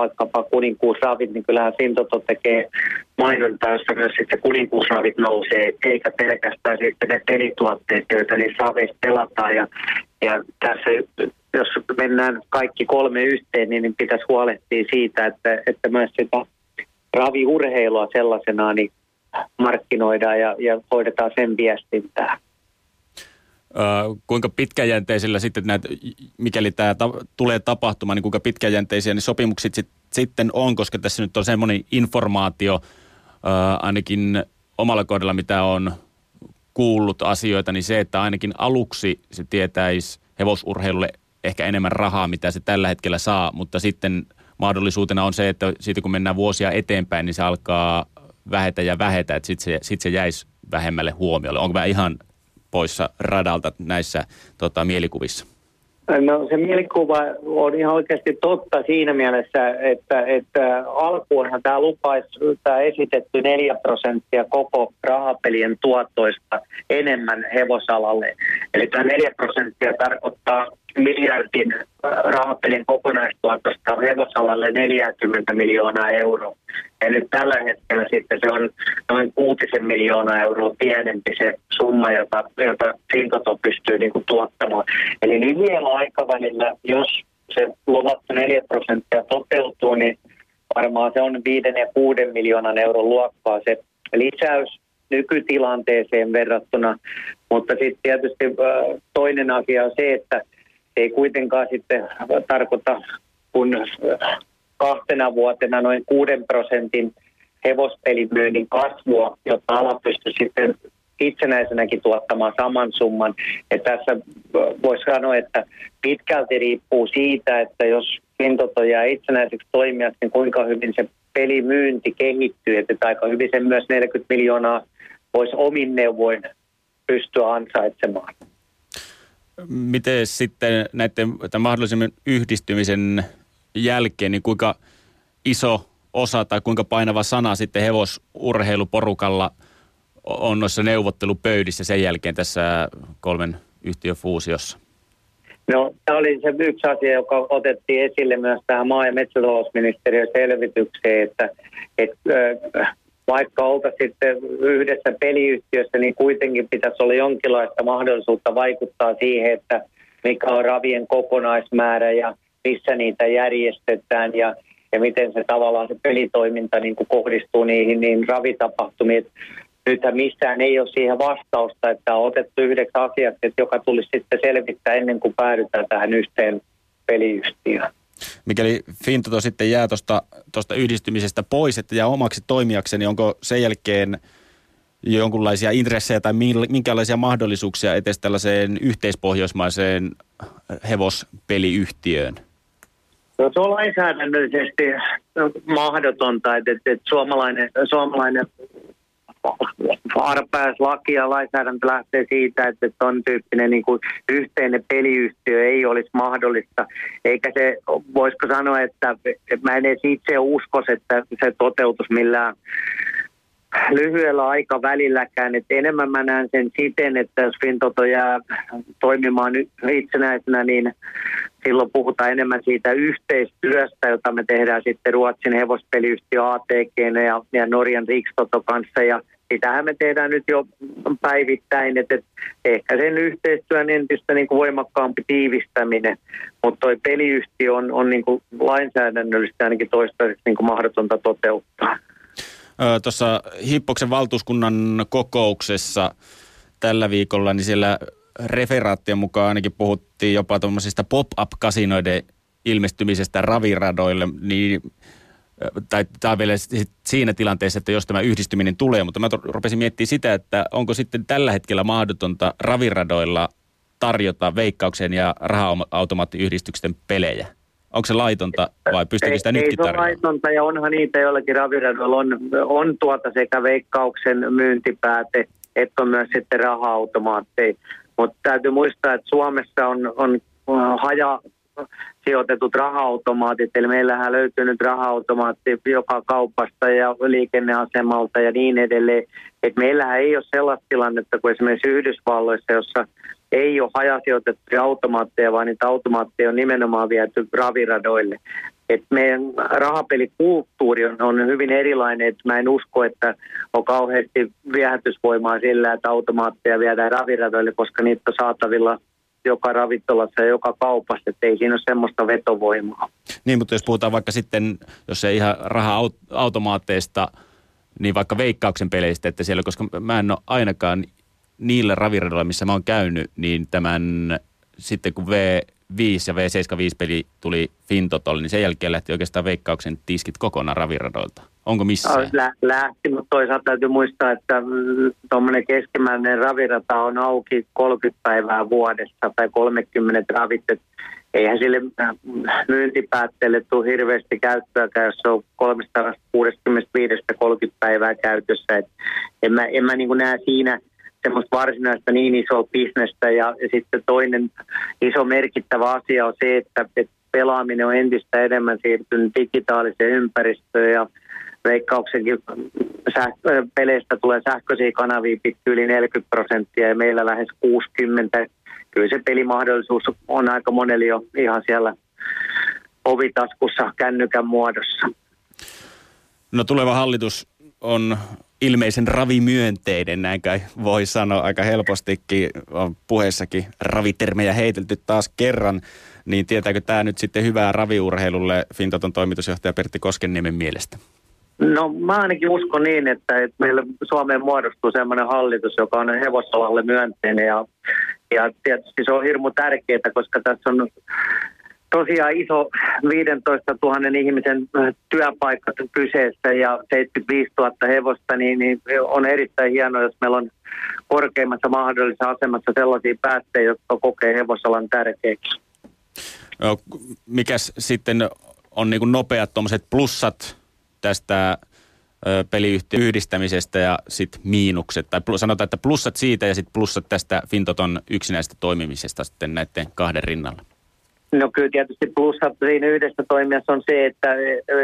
vaikkapa kuninkuusravit, niin kyllähän Fintoto tekee mainontaa, jossa myös sitten kuninkuusravit nousee, eikä pelkästään sitten ne pelituotteet, joita niissä raveissa pelataan. Ja, ja tässä, jos mennään kaikki kolme yhteen, niin pitäisi huolehtia siitä, että, että myös sitä raviurheilua sellaisenaan niin markkinoidaan ja, ja hoidetaan sen viestintää kuinka pitkäjänteisillä sitten näitä, mikäli tämä ta- tulee tapahtumaan, niin kuinka pitkäjänteisiä ne sopimukset sit, sitten on, koska tässä nyt on semmoinen informaatio, ää, ainakin omalla kohdalla, mitä on kuullut asioita, niin se, että ainakin aluksi se tietäisi hevosurheilulle ehkä enemmän rahaa, mitä se tällä hetkellä saa, mutta sitten mahdollisuutena on se, että siitä kun mennään vuosia eteenpäin, niin se alkaa vähetä ja vähetä, että sitten se, sit se jäisi vähemmälle huomiolle. Onko mä ihan poissa radalta näissä tota, mielikuvissa? No se mielikuva on ihan oikeasti totta siinä mielessä, että, että alkuunhan tämä lupaisi tämä esitetty 4 prosenttia koko rahapelien tuottoista enemmän hevosalalle. Eli tämä 4 prosenttia tarkoittaa miljardin äh, rahapelin kokonaistuotosta hevosalalle 40 miljoonaa euroa. Ja nyt tällä hetkellä sitten se on noin 6 miljoonaa euroa pienempi se summa, jota, jota Fintoto pystyy niin kuin tuottamaan. Eli lyhyellä aikavälillä, jos se luvattu 4 prosenttia toteutuu, niin varmaan se on 5 ja 6 miljoonan euron luokkaa se lisäys nykytilanteeseen verrattuna. Mutta sitten tietysti äh, toinen asia on se, että ei kuitenkaan sitten tarkoita kun kahtena vuotena noin 6 prosentin hevospelimyynnin kasvua, jotta ala pystyy sitten itsenäisenäkin tuottamaan saman summan. Ja tässä voisi sanoa, että pitkälti riippuu siitä, että jos Fintoto jää itsenäiseksi toimijaksi, niin kuinka hyvin se pelimyynti kehittyy. Että aika hyvin sen myös 40 miljoonaa voisi omin neuvoin pystyä ansaitsemaan. Miten sitten näiden tämän mahdollisimman yhdistymisen jälkeen, niin kuinka iso osa tai kuinka painava sana sitten hevosurheiluporukalla on noissa neuvottelupöydissä sen jälkeen tässä kolmen yhtiön fuusiossa? No, tämä oli se yksi asia, joka otettiin esille myös tähän maa- ja metsätalousministeriön selvitykseen, että, että vaikka oltaisiin sitten yhdessä peliyhtiössä, niin kuitenkin pitäisi olla jonkinlaista mahdollisuutta vaikuttaa siihen, että mikä on ravien kokonaismäärä ja missä niitä järjestetään ja, ja miten se tavallaan se pelitoiminta niin kuin kohdistuu niihin niin ravitapahtumiin. Nythän missään ei ole siihen vastausta, että on otettu yhdeksi asiaksi, joka tulisi sitten selvittää ennen kuin päädytään tähän yhteen peliyhtiöön mikäli Fintoto sitten jää tuosta yhdistymisestä pois, että jää omaksi toimijakseni, niin onko sen jälkeen jonkunlaisia intressejä tai minkälaisia mahdollisuuksia etes tällaiseen yhteispohjoismaiseen hevospeliyhtiöön? No, se on lainsäädännöllisesti mahdotonta, että, että, että suomalainen, suomalainen arpääslaki ja lainsäädäntö lähtee siitä, että ton tyyppinen niin kuin yhteinen peliyhtiö ei olisi mahdollista. Eikä se, voisiko sanoa, että, mä en edes itse usko, että se toteutus millään lyhyellä aikavälilläkään. Että enemmän mä näen sen siten, että jos Fintoto jää toimimaan itsenäisenä, niin silloin puhutaan enemmän siitä yhteistyöstä, jota me tehdään sitten Ruotsin hevospeliyhtiö ATG ja, ja Norjan Rikstoto kanssa. Ja sitähän me tehdään nyt jo päivittäin, että, ehkä sen yhteistyön entistä niin kuin voimakkaampi tiivistäminen, mutta tuo peliyhtiö on, on niin kuin lainsäädännöllisesti ainakin toistaiseksi niin kuin mahdotonta toteuttaa. Tuossa Hippoksen valtuuskunnan kokouksessa tällä viikolla, niin siellä referaattien mukaan ainakin puhuttiin jopa tuommoisista pop-up-kasinoiden ilmestymisestä raviradoille, niin tai tämä on vielä siinä tilanteessa, että jos tämä yhdistyminen tulee, mutta mä rupesin miettimään sitä, että onko sitten tällä hetkellä mahdotonta raviradoilla tarjota veikkauksen ja raha-automaattiyhdistyksen pelejä? Onko se laitonta vai pystyykö sitä ei, nytkin ei se tarjoamaan? laitonta ja onhan niitä joillakin raviradoilla on, on tuota sekä veikkauksen myyntipääte että on myös sitten raha-automaatteja. Mutta täytyy muistaa, että Suomessa on, on äh, haja sijoitetut raha-automaatit, eli meillähän löytyy nyt raha-automaatti joka kaupasta ja liikenneasemalta ja niin edelleen. Et meillähän ei ole sellaista tilannetta kuin esimerkiksi Yhdysvalloissa, jossa ei ole hajasijoitettuja automaatteja, vaan niitä automaatteja on nimenomaan viety raviradoille. Et meidän rahapelikulttuuri on, on hyvin erilainen, että mä en usko, että on kauheasti viehätysvoimaa sillä, että automaatteja viedään raviradoille, koska niitä on saatavilla joka ravintolassa ja joka kaupassa, että ei siinä ole semmoista vetovoimaa. Niin, mutta jos puhutaan vaikka sitten, jos ei ihan raha-automaatteista, niin vaikka veikkauksen peleistä, että siellä, koska mä en ole ainakaan niillä raviradoilla, missä mä oon käynyt, niin tämän sitten kun V5 ja V75-peli tuli Fintotolle, niin sen jälkeen lähti oikeastaan veikkauksen tiskit kokonaan raviradoilta. Onko missään? Lä- lähti, mutta toisaalta täytyy muistaa, että tuommoinen keskimmäinen ravirata on auki 30 päivää vuodessa tai 30 ravit. Eihän sille äh, myyntipäätteelle tule hirveästi käyttöäkään, jos se on 365-30 päivää käytössä. Et en mä, en mä niin näe siinä semmoista varsinaista niin isoa bisnestä. Ja, ja sitten toinen iso merkittävä asia on se, että, että pelaaminen on entistä enemmän siirtynyt digitaaliseen ympäristöön ja veikkauksenkin sähkö, peleistä tulee sähköisiä kanavia pitkin yli 40 prosenttia ja meillä lähes 60. Kyllä se pelimahdollisuus on aika monelle jo ihan siellä ovitaskussa kännykän muodossa. No tuleva hallitus on ilmeisen ravimyönteinen, näin kai voi sanoa aika helpostikin. On puheessakin ravitermejä heitelty taas kerran. Niin tietääkö tämä nyt sitten hyvää raviurheilulle Fintoton toimitusjohtaja Pertti Koskenniemen mielestä? No mä ainakin uskon niin, että, että meillä Suomeen muodostuu sellainen hallitus, joka on hevosalalle myönteinen ja, ja tietysti se on hirmu tärkeää, koska tässä on tosiaan iso 15 000 ihmisen työpaikka kyseessä ja 75 000 hevosta, niin, niin on erittäin hienoa, jos meillä on korkeimmassa mahdollisessa asemassa sellaisia päättäjiä, jotka kokee hevosalan tärkeäksi. No, mikäs sitten on niin nopeat tuommoiset plussat tästä peliyhtiön yhdistämisestä ja sitten miinukset, tai sanotaan, että plussat siitä ja sitten plussat tästä Fintoton yksinäisestä toimimisesta sitten näiden kahden rinnalla? No kyllä tietysti plussat siinä yhdessä toimijassa on se, että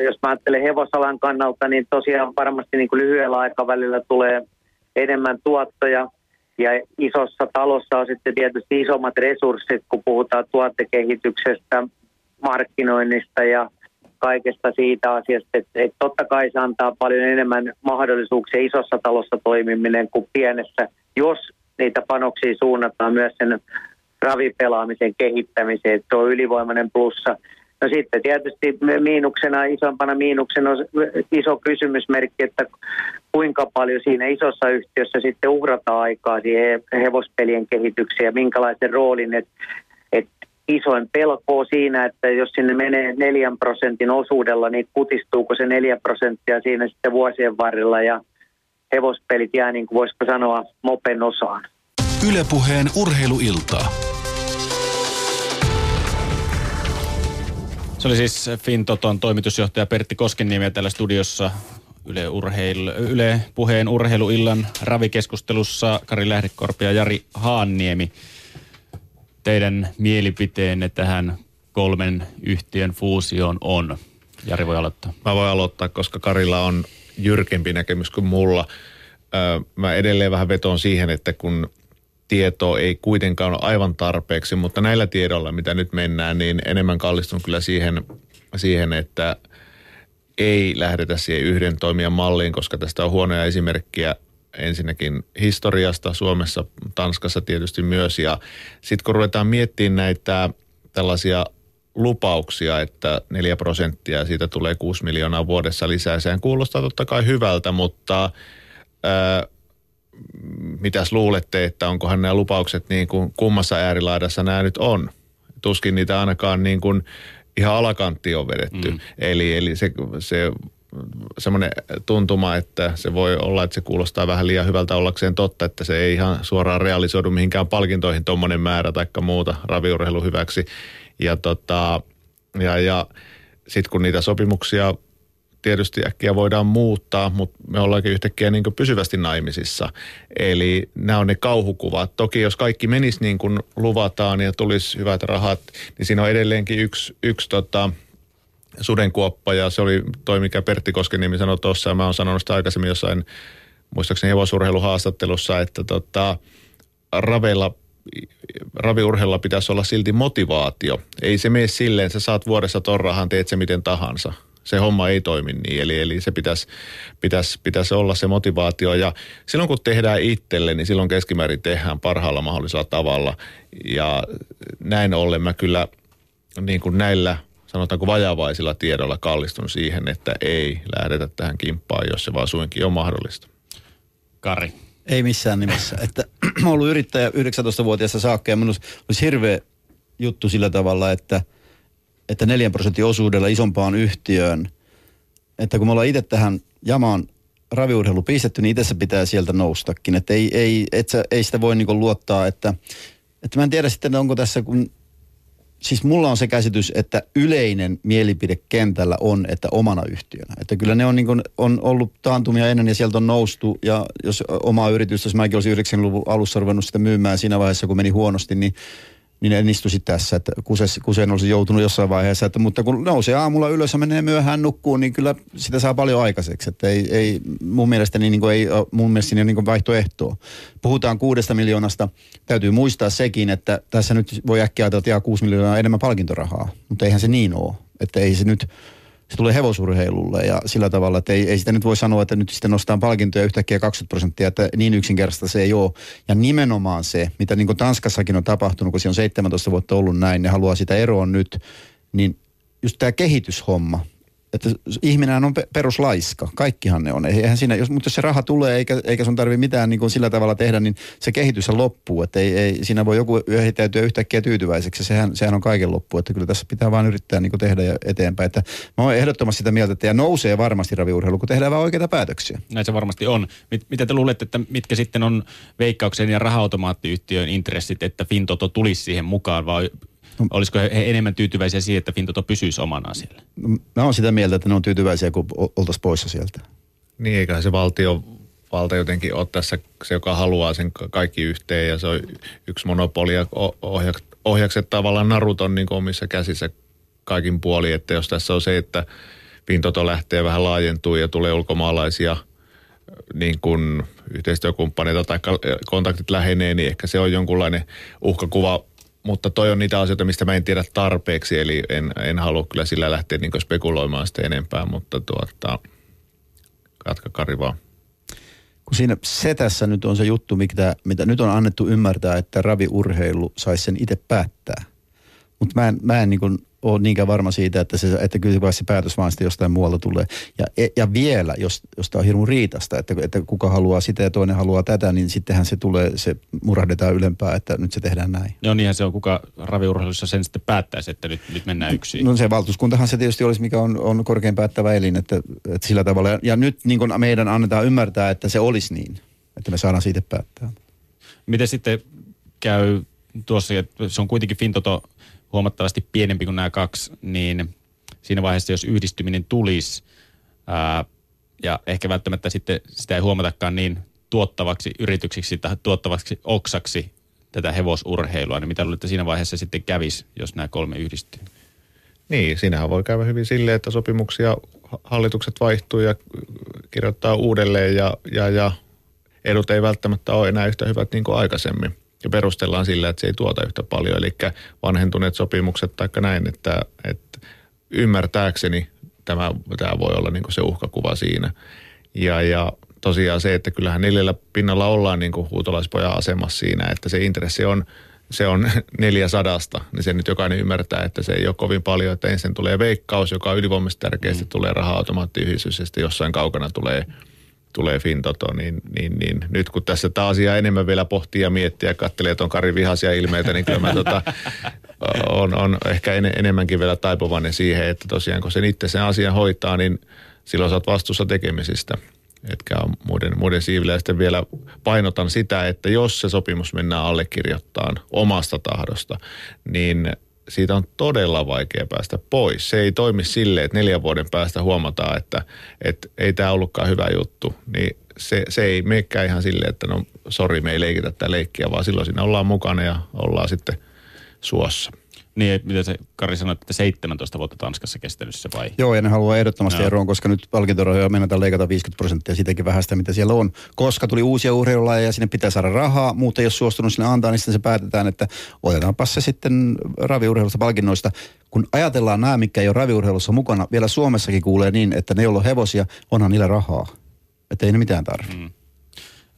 jos mä ajattelen hevosalan kannalta, niin tosiaan varmasti niin kuin lyhyellä aikavälillä tulee enemmän tuottoja. Ja isossa talossa on sitten tietysti isommat resurssit, kun puhutaan tuotekehityksestä, markkinoinnista ja kaikesta siitä asiasta, että, että totta kai se antaa paljon enemmän mahdollisuuksia isossa talossa toimiminen kuin pienessä, jos niitä panoksia suunnataan myös sen ravipelaamisen kehittämiseen, on ylivoimainen plussa. No sitten tietysti miinuksena, isompana miinuksena on iso kysymysmerkki, että kuinka paljon siinä isossa yhtiössä sitten uhrataan aikaa siihen hevospelien kehitykseen ja minkälaisen roolin, että isoin pelko siinä, että jos sinne menee neljän prosentin osuudella, niin kutistuuko se neljä prosenttia siinä sitten vuosien varrella ja hevospelit jää niin kuin voisiko sanoa mopen osaan. Ylepuheen urheiluiltaa. Se oli siis Fintoton toimitusjohtaja Pertti Koskenniemi täällä studiossa Yle, urheil, Yle puheen urheiluillan ravikeskustelussa Kari Lähdekorpi ja Jari Haanniemi. Teidän mielipiteenne tähän kolmen yhtiön fuusioon on? Jari voi aloittaa. Mä voin aloittaa, koska Karilla on jyrkempi näkemys kuin mulla. Mä edelleen vähän vetoon siihen, että kun tietoa ei kuitenkaan ole aivan tarpeeksi, mutta näillä tiedoilla, mitä nyt mennään, niin enemmän kallistun kyllä siihen, siihen että ei lähdetä siihen yhden toimijan malliin, koska tästä on huonoja esimerkkiä ensinnäkin historiasta Suomessa, Tanskassa tietysti myös. Ja sitten kun ruvetaan miettimään näitä tällaisia lupauksia, että 4 prosenttia siitä tulee 6 miljoonaa vuodessa lisää. Sehän kuulostaa totta kai hyvältä, mutta ää, mitäs luulette, että onkohan nämä lupaukset niin kuin kummassa äärilaidassa nämä nyt on? Tuskin niitä ainakaan niin kuin ihan alakantti on vedetty. Mm. Eli, eli se, se semmoinen tuntuma, että se voi olla, että se kuulostaa vähän liian hyvältä ollakseen totta, että se ei ihan suoraan realisoidu mihinkään palkintoihin tuommoinen määrä tai muuta raviurheilu hyväksi. Ja tota, Ja, ja sitten kun niitä sopimuksia tietysti äkkiä voidaan muuttaa, mutta me ollaankin yhtäkkiä niin pysyvästi naimisissa. Eli nämä on ne kauhukuvat. Toki jos kaikki menisi niin kuin luvataan ja tulisi hyvät rahat, niin siinä on edelleenkin yksi, yksi tota, sudenkuoppa ja se oli toi, mikä Pertti Koskeniemi sanoi tuossa ja mä oon sanonut sitä aikaisemmin jossain, muistaakseni hevosurheiluhaastattelussa, että tota, raveilla raviurheilla pitäisi olla silti motivaatio. Ei se mene silleen, sä saat vuodessa ton rahan, teet se miten tahansa se homma ei toimi niin. Eli, eli se pitäisi, pitäisi, pitäisi olla se motivaatio. Ja silloin kun tehdään itselle, niin silloin keskimäärin tehdään parhaalla mahdollisella tavalla. Ja näin ollen mä kyllä niin kuin näillä sanotaanko vajavaisilla tiedolla kallistun siihen, että ei lähdetä tähän kimppaan, jos se vaan suinkin on mahdollista. Kari. Ei missään nimessä. Että mä ollut yrittäjä 19-vuotiaasta saakka ja minusta olisi hirveä juttu sillä tavalla, että – että 4 prosentin osuudella isompaan yhtiöön, että kun me ollaan itse tähän jamaan raviurheilu pistetty, niin itse se pitää sieltä noustakin. Että ei, ei, et sä, ei sitä voi niinku luottaa, että, että mä en tiedä sitten, onko tässä, kun siis mulla on se käsitys, että yleinen mielipide kentällä on, että omana yhtiönä. Että kyllä ne on, niin kuin, on ollut taantumia ennen ja sieltä on noustu. Ja jos omaa yritystä, jos mäkin olisin 90-luvun alussa ruvennut sitä myymään siinä vaiheessa, kun meni huonosti, niin niin en istuisi tässä, että kuseen olisi joutunut jossain vaiheessa. Että, mutta kun nousee aamulla ylös ja menee myöhään nukkuun, niin kyllä sitä saa paljon aikaiseksi. Että ei, ei mun mielestä niin kuin ei mun mielestä niin kuin vaihtoehtoa. Puhutaan kuudesta miljoonasta. Täytyy muistaa sekin, että tässä nyt voi äkkiä ajatella, että jää kuusi miljoonaa enemmän palkintorahaa. Mutta eihän se niin ole. Että ei se nyt se tulee hevosurheilulle ja sillä tavalla, että ei, ei sitä nyt voi sanoa, että nyt sitten nostaa palkintoja yhtäkkiä 20 prosenttia, että niin yksinkertaista se ei ole. Ja nimenomaan se, mitä niin kuin Tanskassakin on tapahtunut, kun se on 17 vuotta ollut näin, ne haluaa sitä eroa nyt, niin just tämä kehityshomma, että ihminen on peruslaiska. Kaikkihan ne on. Eihän siinä, jos, mutta jos se raha tulee eikä, eikä sun tarvitse mitään niin kuin sillä tavalla tehdä, niin se kehitys loppuu. Että ei, ei, siinä voi joku yhittäytyä yhtäkkiä tyytyväiseksi. Sehän, sehän on kaiken loppu. Että kyllä tässä pitää vaan yrittää niin kuin tehdä ja eteenpäin. Että mä oon ehdottomasti sitä mieltä, että ja nousee varmasti raviurheilu, kun tehdään vaan oikeita päätöksiä. Näin se varmasti on. Mit, mitä te luulette, että mitkä sitten on veikkauksen ja raha-automaattiyhtiön intressit, että Fintoto tulisi siihen mukaan vai No. Olisiko he enemmän tyytyväisiä siihen, että Fintoto pysyisi omana siellä? No, mä oon sitä mieltä, että ne on tyytyväisiä, kun oltaisiin poissa sieltä. Niin, eikä se valtio valta jotenkin ole tässä se, joka haluaa sen kaikki yhteen ja se on yksi monopoli ja ohjakset, ohjakset tavallaan narut on niin omissa käsissä kaikin puoli, että jos tässä on se, että Fintoto lähtee vähän laajentuu ja tulee ulkomaalaisia niin kuin yhteistyökumppaneita tai kontaktit lähenee, niin ehkä se on jonkunlainen uhkakuva mutta toi on niitä asioita, mistä mä en tiedä tarpeeksi, eli en, en halua kyllä sillä lähteä niin spekuloimaan sitä enempää, mutta tuota, katka Kari vaan. Kun siinä se tässä nyt on se juttu, mitä, mitä nyt on annettu ymmärtää, että raviurheilu saisi sen itse päättää. Mutta mä en, mä en niin ole niinkään varma siitä, että, se, että kyllä se päätös vaan sitten jostain muualta tulee. Ja, e, ja vielä, jos, jos tämä on hirmu riitasta, että, että kuka haluaa sitä ja toinen haluaa tätä, niin sittenhän se tulee, se murahdetaan ylempää, että nyt se tehdään näin. No niinhän se on, kuka raviurheilussa sen sitten päättäisi, että nyt, nyt mennään yksin. No se valtuuskuntahan se tietysti olisi, mikä on, on korkein päättävä elin, että, että sillä tavalla. Ja, ja nyt niin kuin meidän annetaan ymmärtää, että se olisi niin, että me saadaan siitä päättää. Miten sitten käy tuossa, että se on kuitenkin Fintoto huomattavasti pienempi kuin nämä kaksi, niin siinä vaiheessa, jos yhdistyminen tulisi, ää, ja ehkä välttämättä sitten sitä ei huomatakaan niin tuottavaksi yrityksiksi tai tuottavaksi oksaksi tätä hevosurheilua, niin mitä luulette siinä vaiheessa sitten kävisi, jos nämä kolme yhdistyy? Niin, siinähän voi käydä hyvin silleen, että sopimuksia hallitukset vaihtuu ja kirjoittaa uudelleen ja, ja, ja edut ei välttämättä ole enää yhtä hyvät niin kuin aikaisemmin ja perustellaan sillä, että se ei tuota yhtä paljon. Eli vanhentuneet sopimukset tai näin, että, että ymmärtääkseni tämä, tämä voi olla niin se uhkakuva siinä. Ja, ja tosiaan se, että kyllähän neljällä pinnalla ollaan niin kuin huutolaispojan asemassa siinä, että se intressi on, se on neljä sadasta, niin se nyt jokainen ymmärtää, että se ei ole kovin paljon, että ensin tulee veikkaus, joka on ylivoimaisesti tärkeästi, mm. tulee raha-automaattiyhdistys ja sitten jossain kaukana tulee – tulee Fintoto, niin, niin, niin nyt kun tässä tämä asia enemmän vielä pohtii ja miettii ja katselee, että on Kari vihaisia ilmeitä, niin kyllä mä tota, on, on ehkä en, enemmänkin vielä taipuvainen siihen, että tosiaan kun sen itse sen asian hoitaa, niin silloin sä oot vastuussa tekemisistä. Etkä on muiden, muiden siivillä. Ja sitten vielä painotan sitä, että jos se sopimus mennään allekirjoittamaan omasta tahdosta, niin siitä on todella vaikea päästä pois. Se ei toimi silleen, että neljän vuoden päästä huomataan, että, että ei tämä ollutkaan hyvä juttu. Niin se, se ei menekään ihan silleen, että no sori, me ei leikitä tätä leikkiä, vaan silloin siinä ollaan mukana ja ollaan sitten suossa. Niin, mitä se Kari sanoi, että 17 vuotta Tanskassa kestänyt se vai? Joo, ja ne haluaa ehdottomasti Joo. eroon, koska nyt palkintorahoja meinataan leikata 50 prosenttia siitäkin vähästä, mitä siellä on. Koska tuli uusia urheilulajeja ja sinne pitää saada rahaa, ei ole suostunut sinne antaa, niin sitten se päätetään, että otetaanpa se sitten raviurheilusta palkinnoista. Kun ajatellaan nämä, mikä ei ole raviurheilussa mukana, vielä Suomessakin kuulee niin, että ne, joilla on hevosia, onhan niillä rahaa. Että ei ne mitään tarvitse. Mm.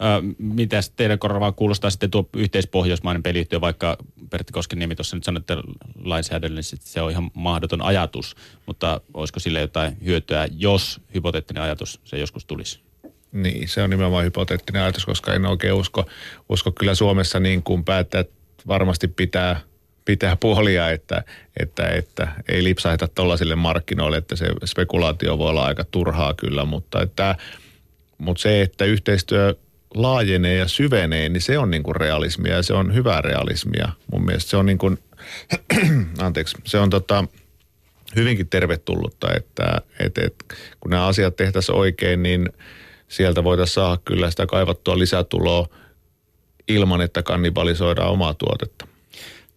Ö, mitäs teidän korvaan kuulostaa sitten tuo yhteispohjoismainen peliyhtiö, vaikka Pertti Koskeniemi tuossa nyt sanoi, että lainsäädännöllisesti se on ihan mahdoton ajatus, mutta olisiko sille jotain hyötyä, jos hypoteettinen ajatus se joskus tulisi? Niin, se on nimenomaan hypoteettinen ajatus, koska en oikein usko, usko kyllä Suomessa niin kuin päättäjät varmasti pitää, pitää puolia, että, että, että ei lipsaheta tuollaisille markkinoille, että se spekulaatio voi olla aika turhaa kyllä, mutta, että, mutta se, että yhteistyö laajenee ja syvenee, niin se on niin kuin realismia ja se on hyvää realismia. Mun mielestä se on niin kuin, anteeksi, se on tota, hyvinkin tervetullutta, että, että, että kun nämä asiat tehtäisiin oikein, niin sieltä voitaisiin saada kyllä sitä kaivattua lisätuloa ilman, että kannibalisoidaan omaa tuotetta.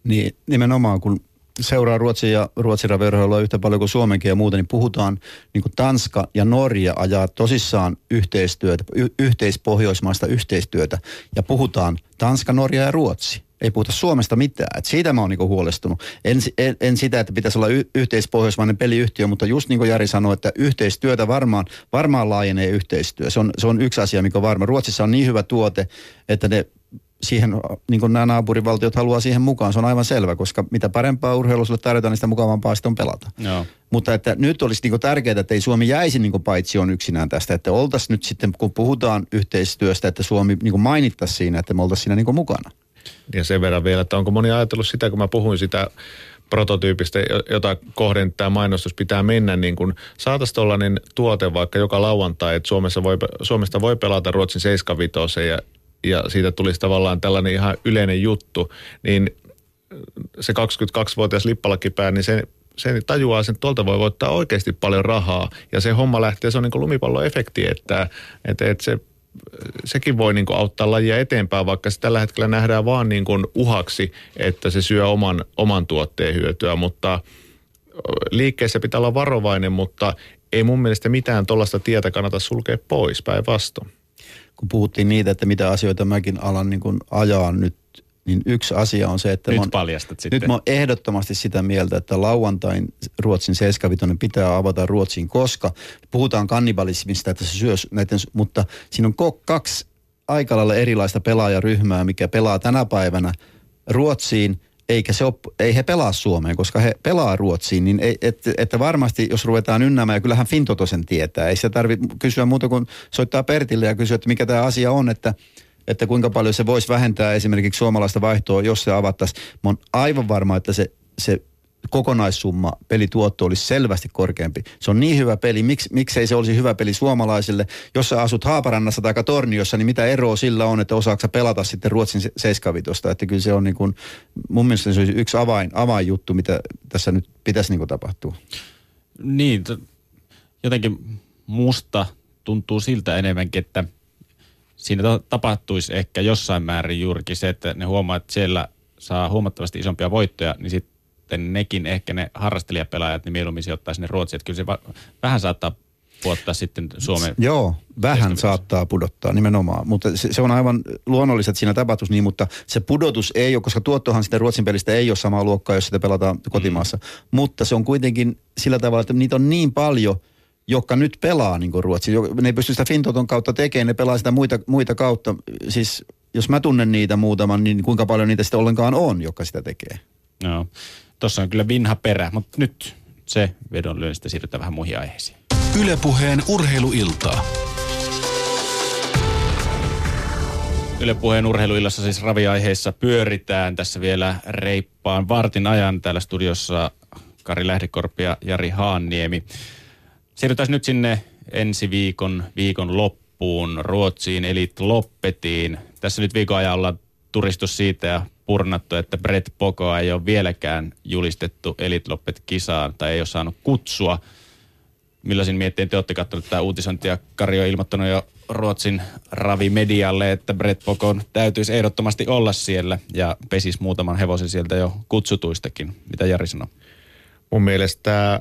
Niin nimenomaan, kun seuraa Ruotsin ja Ruotsin raviurheilua yhtä paljon kuin Suomenkin ja muuta, niin puhutaan niin kuin Tanska ja Norja ajaa tosissaan yhteistyötä, y- yhteispohjoismaista yhteistyötä ja puhutaan Tanska, Norja ja Ruotsi. Ei puhuta Suomesta mitään. Et siitä mä oon niinku huolestunut. En, en, en sitä, että pitäisi olla y- yhteispohjoismainen peliyhtiö, mutta just niin kuin Jari sanoi, että yhteistyötä varmaan, varmaan laajenee yhteistyö. Se on, se on yksi asia, mikä on varma. Ruotsissa on niin hyvä tuote, että ne siihen, niin kuin nämä naapurivaltiot haluaa siihen mukaan. Se on aivan selvä, koska mitä parempaa urheilua sulle tarjotaan, niin sitä mukavampaa sitten on pelata. Joo. Mutta että nyt olisi niin tärkeää, että ei Suomi jäisi niin paitsi on yksinään tästä. Että oltaisiin nyt sitten, kun puhutaan yhteistyöstä, että Suomi niin mainittaisi siinä, että me oltaisiin siinä niin mukana. Ja sen verran vielä, että onko moni ajatellut sitä, kun mä puhuin sitä prototyypistä, jota kohden tämä mainostus pitää mennä, niin kun saataisiin tuollainen tuote vaikka joka lauantai, että Suomessa voi, Suomesta voi pelata Ruotsin 75 ja, ja siitä tulisi tavallaan tällainen ihan yleinen juttu, niin se 22-vuotias lippalakipää, niin se se tajuaa sen, että tuolta voi voittaa oikeasti paljon rahaa. Ja se homma lähtee, se on niin kuin lumipalloefekti, että, että, että se, sekin voi niin kuin auttaa lajia eteenpäin, vaikka se tällä hetkellä nähdään vaan niin kuin uhaksi, että se syö oman, oman tuotteen hyötyä. Mutta liikkeessä pitää olla varovainen, mutta ei mun mielestä mitään tuollaista tietä kannata sulkea pois päinvastoin. Kun puhuttiin niitä, että mitä asioita mäkin alan niin kuin ajaa nyt, niin yksi asia on se, että Nyt mä oon- paljastat sitten. Nyt mä oon ehdottomasti sitä mieltä, että lauantain Ruotsin 75 pitää avata Ruotsiin, koska puhutaan kannibalismista, että se syö näiden, mutta siinä on kaksi aika lailla erilaista pelaajaryhmää, mikä pelaa tänä päivänä Ruotsiin, eikä se ole, ei he pelaa Suomeen, koska he pelaa Ruotsiin, niin ei, et, että varmasti jos ruvetaan ynnäämään, ja kyllähän Fintoto sen tietää, ei sitä tarvitse kysyä muuta kuin soittaa Pertille ja kysyä, että mikä tämä asia on, että että kuinka paljon se voisi vähentää esimerkiksi suomalaista vaihtoa, jos se avattaisiin. Mä oon aivan varma, että se, se kokonaissumma pelituotto olisi selvästi korkeampi. Se on niin hyvä peli, Miks, miksei se olisi hyvä peli suomalaisille. Jos sä asut Haaparannassa tai Torniossa, niin mitä eroa sillä on, että osaako pelata sitten Ruotsin se- seiskavitosta. Että kyllä se on niin kuin, mun mielestä se olisi yksi avain, avainjuttu, mitä tässä nyt pitäisi niin kuin tapahtua. Niin, jotenkin musta tuntuu siltä enemmänkin, että siinä ta- tapahtuisi ehkä jossain määrin juurikin se, että ne huomaa, että siellä saa huomattavasti isompia voittoja, niin sitten nekin ehkä ne harrastelijapelaajat, niin mieluummin sijoittaa sinne Ruotsiin. Että kyllä se va- vähän saattaa puottaa sitten Suomen Joo, vähän saattaa pudottaa nimenomaan, mutta se, se on aivan luonnollista, että siinä tapahtuisi niin, mutta se pudotus ei ole, koska tuottohan sitä Ruotsin pelistä ei ole samaa luokkaa, jos sitä pelataan kotimaassa, mm. mutta se on kuitenkin sillä tavalla, että niitä on niin paljon, jotka nyt pelaa niin kuin Ruotsi. Ne ei pysty sitä Fintoton kautta tekemään, ne pelaa sitä muita, muita kautta. Siis jos mä tunnen niitä muutaman, niin kuinka paljon niitä sitten ollenkaan on, jotka sitä tekee. Joo. Tuossa on kyllä vinha perä, mutta nyt se vedonlyönnistä siirrytään vähän muihin aiheisiin. Ylepuheen urheiluiltaa. Yle Puheen urheiluillassa siis raviaiheissa pyöritään tässä vielä reippaan vartin ajan täällä studiossa Kari Lähdekorpi ja Jari Haanniemi. Siirrytään nyt sinne ensi viikon, viikon loppuun Ruotsiin eli Loppetiin. Tässä nyt viikon ajan ollaan turistus siitä ja purnattu, että Brett Pokoa ei ole vieläkään julistettu Elite Loppet kisaan tai ei ole saanut kutsua. Millaisin miettiin te olette katsoneet tätä uutisointia? Kari on ilmoittanut jo Ruotsin Ravi Medialle, että Brett Pokon täytyisi ehdottomasti olla siellä ja pesis muutaman hevosen sieltä jo kutsutuistakin. Mitä Jari sanoo? Mun mielestä tämä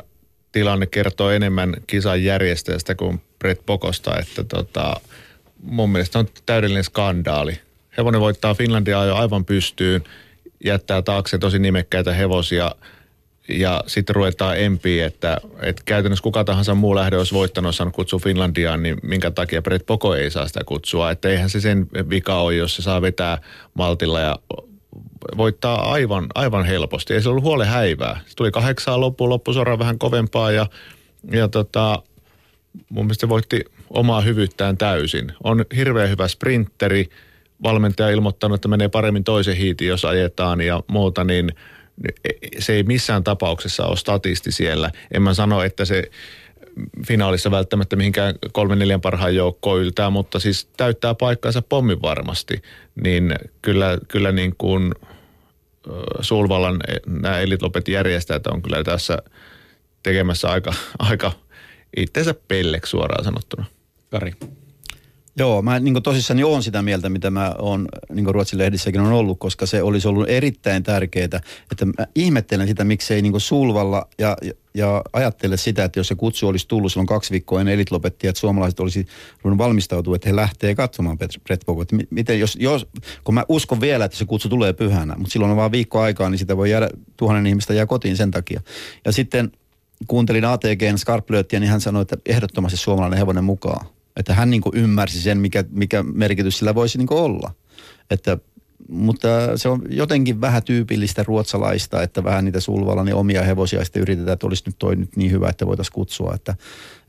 tilanne kertoo enemmän kisan järjestäjästä kuin Brett Pokosta, että tota, mun mielestä on täydellinen skandaali. Hevonen voittaa Finlandia jo aivan pystyyn, jättää taakse tosi nimekkäitä hevosia ja sitten ruvetaan empiin, että, että käytännössä kuka tahansa muu lähde olisi voittanut, saanut kutsua Finlandiaan, niin minkä takia Brett Poko ei saa sitä kutsua. Että eihän se sen vika ole, jos se saa vetää maltilla ja voittaa aivan, aivan helposti. Ei se ollut huole häivää. Se tuli kahdeksaa loppuun, loppusuoraan vähän kovempaa ja, ja tota, mun mielestä se voitti omaa hyvyyttään täysin. On hirveän hyvä sprinteri, valmentaja ilmoittanut, että menee paremmin toisen hiitin, jos ajetaan ja muuta, niin se ei missään tapauksessa ole statisti siellä. En mä sano, että se finaalissa välttämättä mihinkään kolmen neljän parhaan joukkoon yltää, mutta siis täyttää paikkansa pommin varmasti. Niin kyllä, kyllä niin kuin Sulvallan nämä Elitlopet järjestäjät on kyllä tässä tekemässä aika, aika itseensä pelleksi suoraan sanottuna. Kari. Joo, mä niin tosissani olen sitä mieltä, mitä mä oon niin Ruotsin lehdissäkin on ollut, koska se olisi ollut erittäin tärkeää, että mä ihmettelen sitä, miksei niin sulvalla ja, ja, ja ajattele sitä, että jos se kutsu olisi tullut silloin kaksi viikkoa ennen elit lopetti, että suomalaiset olisi ruvennut valmistautua, että he lähtee katsomaan Brett Pogo. Miten jos, jos, kun mä uskon vielä, että se kutsu tulee pyhänä, mutta silloin on vaan viikko aikaa, niin sitä voi jäädä, tuhannen ihmistä jää kotiin sen takia. Ja sitten kuuntelin ATGn Skarplööttiä, niin hän sanoi, että ehdottomasti suomalainen hevonen mukaan että hän niin ymmärsi sen, mikä, mikä merkitys sillä voisi niin olla. Että, mutta se on jotenkin vähän tyypillistä ruotsalaista, että vähän niitä sulvalla niin omia hevosia sitten yritetään, että olisi nyt toi nyt niin hyvä, että voitaisiin kutsua. Että,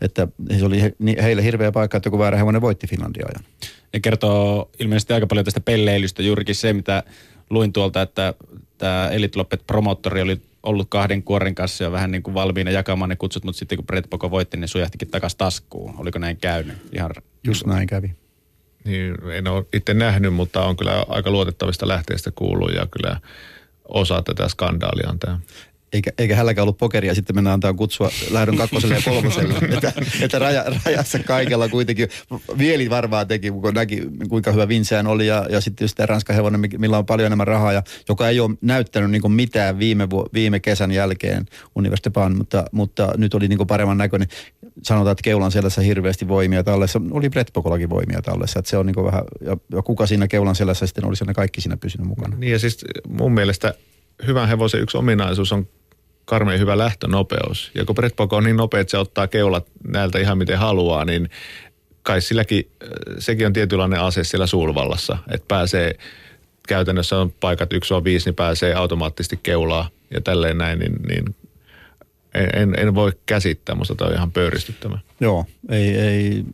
että se oli he, heille hirveä paikka, että kun väärä hevonen voitti Finlandia ajan. Ja kertoo ilmeisesti aika paljon tästä pelleilystä juurikin se, mitä luin tuolta, että tämä Elite Loppet promottori oli ollut kahden kuoren kanssa ja vähän niin kuin valmiina jakamaan ne kutsut, mutta sitten kun Brett Poko voitti, niin sujahtikin takaisin taskuun. Oliko näin käynyt? Ihan Just näin kävi. Niin, en ole itse nähnyt, mutta on kyllä aika luotettavista lähteistä kuullut ja kyllä osa tätä skandaalia on tämä eikä, eikä hälläkään ollut pokeria, sitten mennään antaa kutsua lähdön kakkoselle ja kolmoselle. että, että raja, rajassa kaikella kuitenkin, Vieli varmaan teki, kun näki kuinka hyvä Vincent oli ja, ja sitten just Ranskan hevonen, millä on paljon enemmän rahaa ja joka ei ole näyttänyt niin mitään viime, viime kesän jälkeen Universitepan, mutta, mutta nyt oli niin paremman näköinen. Sanotaan, että keulan selässä hirveästi voimia tallessa. Oli Brett Pokolakin voimia tallessa, että se on niin vähän, ja, ja kuka siinä keulan selässä sitten olisi ne kaikki siinä pysynyt mukana. Niin ja siis mun mielestä hyvän hevosen yksi ominaisuus on karmeen hyvä lähtönopeus. Ja kun Brett Poko on niin nopea, että se ottaa keulat näiltä ihan miten haluaa, niin kai silläkin, äh, sekin on tietynlainen ase siellä Sulvallassa, että pääsee käytännössä on paikat 1 on 5, niin pääsee automaattisesti keulaa ja tälleen näin, niin, niin en, en, voi käsittää, mutta tämä on ihan pöyristyttävä. Joo, ei, ei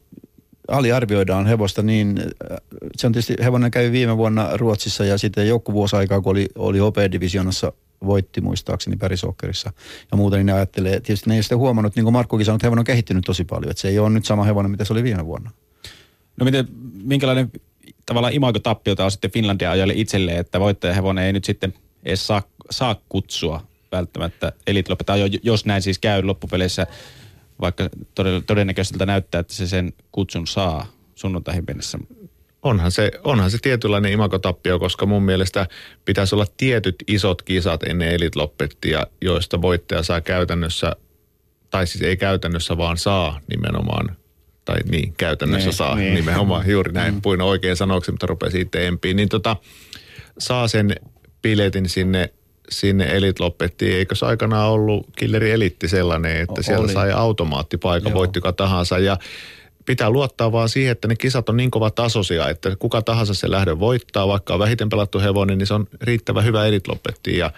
aliarvioidaan hevosta niin, äh, se on tietysti, hevonen kävi viime vuonna Ruotsissa ja sitten joku vuosi aikaa, kun oli, oli Divisionassa voitti muistaakseni Pärisokkerissa ja muuta, niin ne ajattelee, tietysti ne ei sitten huomannut, niin kuin Markkukin sanoi, että hevonen on kehittynyt tosi paljon, että se ei ole nyt sama hevonen, mitä se oli viime vuonna. No miten, minkälainen tavallaan imagotappiota on sitten Finlandia ajalle itselleen, että voittajahevonen ei nyt sitten edes saa, saa kutsua välttämättä Elite jos näin siis käy loppupeleissä, vaikka todennäköiseltä näyttää, että se sen kutsun saa sunnuntaihin mennessä onhan se, onhan se tietynlainen imakotappio, koska mun mielestä pitäisi olla tietyt isot kisat ennen Elite-loppettia, joista voittaja saa käytännössä, tai siis ei käytännössä, vaan saa nimenomaan tai niin, käytännössä niin, saa niin. nimenomaan, juuri näin, mm. puin oikein sanoksi, mutta rupesi itse empiin, niin tota, saa sen piletin sinne, sinne Elite-lopettiin. Eikö se aikanaan ollut Killeri Elitti sellainen, että o, siellä oli. sai automaattipaikan, voitti tahansa ja pitää luottaa vaan siihen, että ne kisat on niin kova tasoisia, että kuka tahansa se lähdön voittaa, vaikka on vähiten pelattu hevonen, niin se on riittävän hyvä eritlopetti. Ja,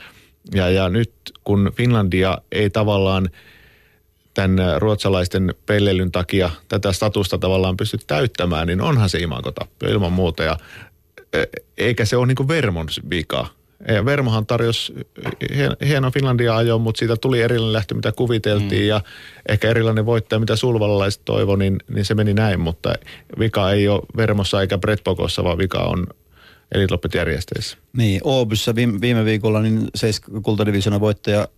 ja, ja nyt kun Finlandia ei tavallaan tämän ruotsalaisten pelleilyn takia tätä statusta tavallaan pysty täyttämään, niin onhan se imagotappio ilman muuta. Ja, e, eikä se ole niin kuin Vermon vika. Ja Vermohan tarjosi hieno Finlandia ajo, mutta siitä tuli erilainen lähtö, mitä kuviteltiin mm. ja ehkä erilainen voittaja, mitä sulvallalaiset toivo, niin, niin se meni näin, mutta vika ei ole Vermossa eikä Brett Pokossa, vaan vika on Elitloppet järjestäjissä. Niin, Oobyssä viime, viime viikolla niin seis kultadivisionan voittaja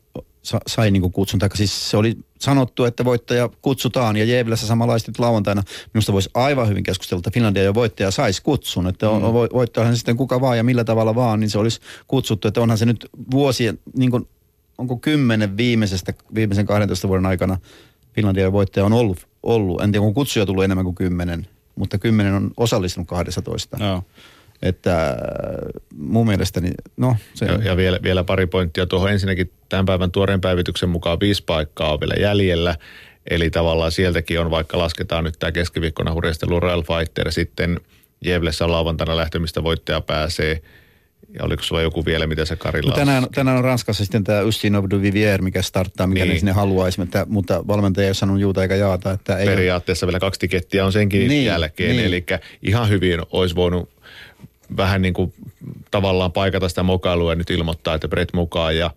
sa, sai niin kutsun, tai siis se oli sanottu, että voittaja kutsutaan, ja Jevlässä samanlaisesti lauantaina minusta voisi aivan hyvin keskustella, että Finlandia jo voittaja saisi kutsun, että on, mm. voittajahan sitten kuka vaan ja millä tavalla vaan, niin se olisi kutsuttu, että onhan se nyt vuosien, niin kuin, onko kymmenen viimeisestä, viimeisen 12 vuoden aikana Finlandia voittaja on ollut, ollut. En tiedä, kun kutsuja tullut enemmän kuin kymmenen, mutta kymmenen on osallistunut 12. No. Että äh, mun mielestäni, no se ja, ja vielä, vielä pari pointtia tuohon. Ensinnäkin tämän päivän tuoreen päivityksen mukaan viisi paikkaa on vielä jäljellä. Eli tavallaan sieltäkin on, vaikka lasketaan nyt tämä keskiviikkona hurjastelu Royal Fighter, sitten Jevlessä lauantaina lähtemistä voittaja pääsee – ja oliko sulla joku vielä, mitä se Karilla no tänään, tänään on Ranskassa sitten tämä Ustinov du Vivier, mikä starttaa, mikä niin. ne sinne haluaisi, mutta, mutta valmentaja ei ole sanonut juuta eikä jaata. Että ei Periaatteessa ole... vielä kaksi tikettiä on senkin niin, jälkeen, niin. eli ihan hyvin olisi voinut vähän niin kuin tavallaan paikata sitä mokailua ja nyt ilmoittaa, että Brett mukaan. Ja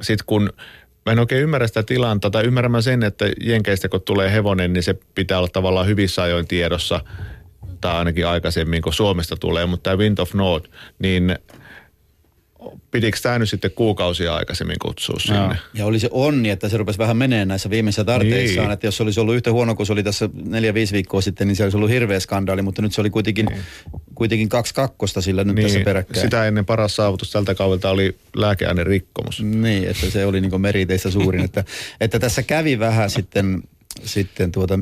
sitten kun mä en oikein ymmärrä sitä tilannetta, tai ymmärrän mä sen, että Jenkeistä kun tulee hevonen, niin se pitää olla tavallaan hyvissä ajoin tiedossa, tai ainakin aikaisemmin, kun Suomesta tulee, mutta tämä Wind of North, niin Pitikö tämä nyt sitten kuukausia aikaisemmin kutsua sinne? Ja, ja oli se onni, että se rupesi vähän menee näissä viimeisissä tarteissaan, niin. että jos se olisi ollut yhtä huono kuin se oli tässä neljä-viisi viikkoa sitten, niin se olisi ollut hirveä skandaali, mutta nyt se oli kuitenkin, niin. kuitenkin kaksi kakkosta sillä nyt niin. tässä peräkkäin. Sitä ennen paras saavutus tältä kaudelta oli lääkeaine rikkomus. Niin, että se oli niin meriteistä suurin, että, että tässä kävi vähän sitten, sitten tuota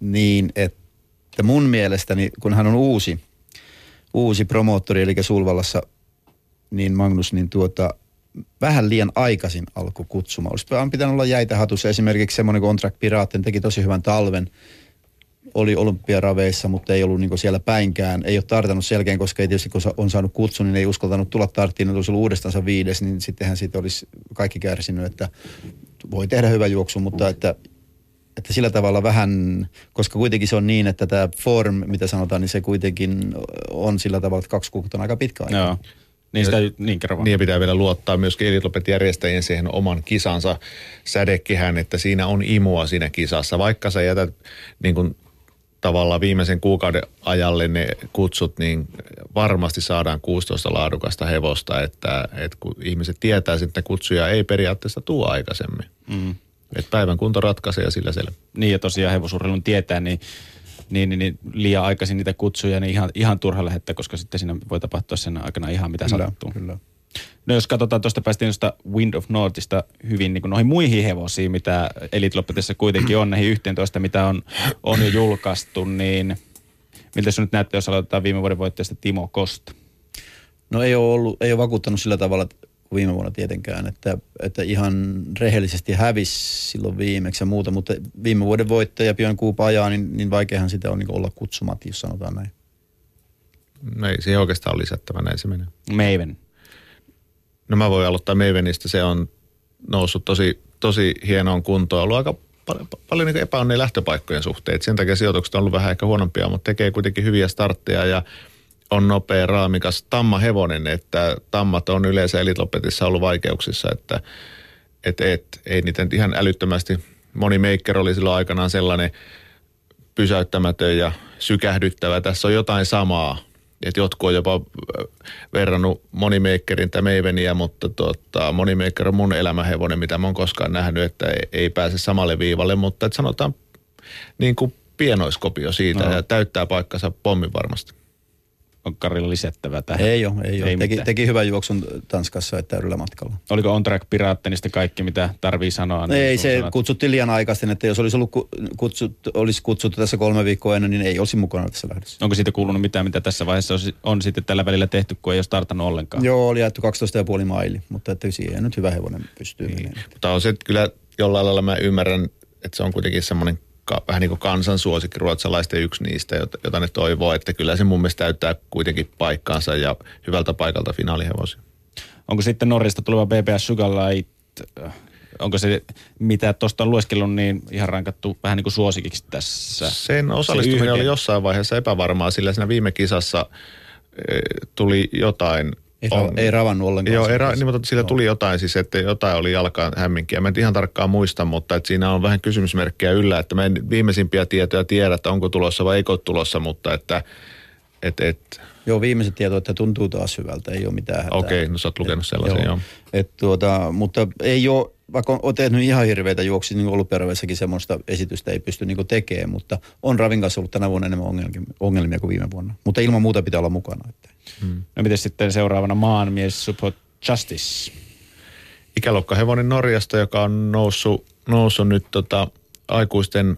niin, että mun mielestäni, kun hän on uusi, uusi promoottori, eli Sulvallassa – niin Magnus, niin tuota, vähän liian aikaisin alkoi kutsuma. Olisi pitänyt olla jäitä hatussa. Esimerkiksi semmoinen kuin Ontrack Piraten teki tosi hyvän talven. Oli olympiaraveissa, mutta ei ollut niin siellä päinkään. Ei ole tartannut selkeän, koska ei tietysti kun on saanut kutsun, niin ei uskaltanut tulla tarttiin. Että olisi ollut uudestaan viides, niin sittenhän siitä olisi kaikki kärsinyt, että voi tehdä hyvä juoksu, mutta että että sillä tavalla vähän, koska kuitenkin se on niin, että tämä form, mitä sanotaan, niin se kuitenkin on sillä tavalla, että kaksi kuukautta on aika pitkä aika. Joo. Niin, sitä, niin kerro Niin pitää vielä luottaa myöskin Elitopet järjestäjien siihen oman kisansa sädekehän, että siinä on imua siinä kisassa. Vaikka sä jätät niin kuin, tavallaan viimeisen kuukauden ajalle ne kutsut, niin varmasti saadaan 16 laadukasta hevosta, että, että kun ihmiset tietää, että kutsuja ei periaatteessa tuo aikaisemmin. Mm. Että päivän kunto ratkaisee ja sillä selvä. Niin ja tosiaan hevosurheilun tietää, niin niin, niin, niin liian aikaisin niitä kutsuja, niin ihan, ihan turha lähettää, koska sitten siinä voi tapahtua sen aikana ihan mitä kyllä, sattuu. Kyllä. No jos katsotaan, tuosta päästiin tuosta Wind of Northista hyvin niin kuin noihin muihin hevosiin, mitä Elite kuitenkin on, näihin 11, mitä on, on jo julkaistu, niin miltä se nyt näyttää, jos aloitetaan viime vuoden voittajasta Timo Kosta? No ei ole, ollut, ei ole vakuuttanut sillä tavalla, että kuin viime vuonna tietenkään, että, että ihan rehellisesti hävisi silloin viimeksi ja muuta, mutta viime vuoden voittaja Björn Kuupa ajaa, niin, niin vaikeahan sitä on niin olla kutsumat, jos sanotaan näin. No ei siihen oikeastaan lisättävä, näin se menee. Maven. No mä voin aloittaa Mavenista, se on noussut tosi, tosi hienoon kuntoon, ollut aika paljon, paljon niin epäonnea lähtöpaikkojen suhteen. Sen takia sijoitukset on ollut vähän ehkä huonompia, mutta tekee kuitenkin hyviä startteja ja on nopea, raamikas tammahevonen, että tammat on yleensä elitlopetissa ollut vaikeuksissa, että et, et, ei niitä ihan älyttömästi. Moni maker oli silloin aikanaan sellainen pysäyttämätön ja sykähdyttävä. Tässä on jotain samaa. että jotkut on jopa äh, verrannut monimakerin tai Maveniä, mutta tota, monimaker on mun elämähevonen, mitä mä oon koskaan nähnyt, että ei, ei pääse samalle viivalle, mutta että sanotaan niin kuin pienoiskopio siitä no. ja täyttää paikkansa pommin varmasti Karilla lisättävää tähän? Ei ole, ei, ole. Teki, teki hyvän juoksun Tanskassa että täydellä matkalla. Oliko on track Piraattenista kaikki, mitä tarvii sanoa? Niin ei, se sanat... kutsuttiin liian aikaisin, että jos olisi, ollut kutsut, olisi kutsuttu tässä kolme viikkoa ennen, niin ei olisi mukana tässä lähdössä. Onko siitä kuulunut mitään, mitä tässä vaiheessa on, on sitten tällä välillä tehty, kun ei ole startannut ollenkaan? Joo, oli jaettu 12,5 maili, mutta että siihen nyt hyvä hevonen pystyy niin. menemään. Mutta on se kyllä jollain lailla mä ymmärrän, että se on kuitenkin semmoinen ka, vähän niin kuin kansansuosikki ruotsalaisten yksi niistä, jota, jota ne toivoo, että kyllä se mun mielestä täyttää kuitenkin paikkaansa ja hyvältä paikalta finaalihevosia. Onko sitten Norrista tuleva BBS Sugarlight, äh, onko se, mitä tuosta on lueskellut, niin ihan rankattu vähän niin kuin suosikiksi tässä? Sen osallistuminen se oli jossain vaiheessa epävarmaa, sillä siinä viime kisassa e, tuli jotain ei, on, ei ravannut ollenkaan. Joo, ei ra, niin, mutta sillä tuli jotain siis, että jotain oli jalkaan hämminkiä. Mä en ihan tarkkaan muista, mutta että siinä on vähän kysymysmerkkejä yllä, että mä en viimeisimpiä tietoja tiedä, että onko tulossa vai eikö tulossa, mutta että Et, et, Joo, viimeiset tieto, että tuntuu taas hyvältä, ei ole mitään hätää. Okei, no sä oot lukenut sellaisen, joo. Et tuota, mutta ei ole, vaikka on tehnyt ihan hirveitä juoksia, niin olympiaraveissakin semmoista esitystä ei pysty niin tekemään, mutta on Ravin kanssa ollut tänä vuonna enemmän ongelmia, ongelmia kuin viime vuonna. Mutta ilman muuta pitää olla mukana. Että. No miten sitten seuraavana maanmies Support Justice? Ikäluokkahevonen Norjasta, joka on noussut, noussut nyt tota, aikuisten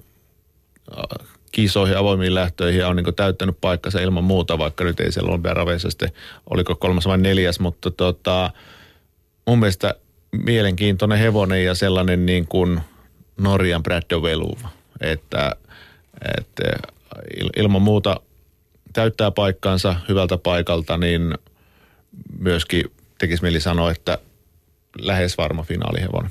äh, kisoihin, avoimiin lähtöihin ja on niin täyttänyt paikkansa ilman muuta, vaikka nyt ei siellä olympiaraveissa sitten, oliko kolmas vai neljäs, mutta tota, mun mielestä mielenkiintoinen hevonen ja sellainen niin kuin Norjan Brad Doveluva, että, että il- ilman muuta täyttää paikkansa hyvältä paikalta, niin myöskin tekisi mieli sanoa, että lähes varma finaalihevonen.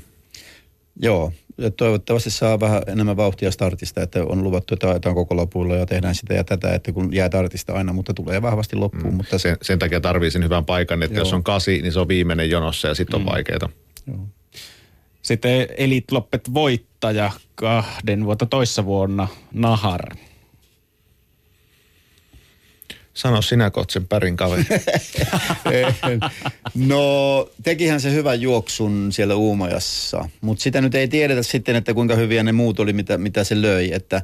Joo, ja toivottavasti saa vähän enemmän vauhtia startista, että on luvattu, että ajetaan koko lopulla ja tehdään sitä ja tätä, että kun jää startista aina, mutta tulee vahvasti loppuun. Mm. Mutta sen, sen takia tarvii sen hyvän paikan, että Joo. jos on kasi, niin se on viimeinen jonossa ja sitten on mm. vaikeaa. Joo. Sitten Elite Loppet voittaja kahden vuotta toissa vuonna Nahar. Sano sinä Kotsen pärin kaveri. no, tekihän se hyvän juoksun siellä Uumajassa, mutta sitä nyt ei tiedetä sitten, että kuinka hyviä ne muut oli, mitä, mitä se löi. Että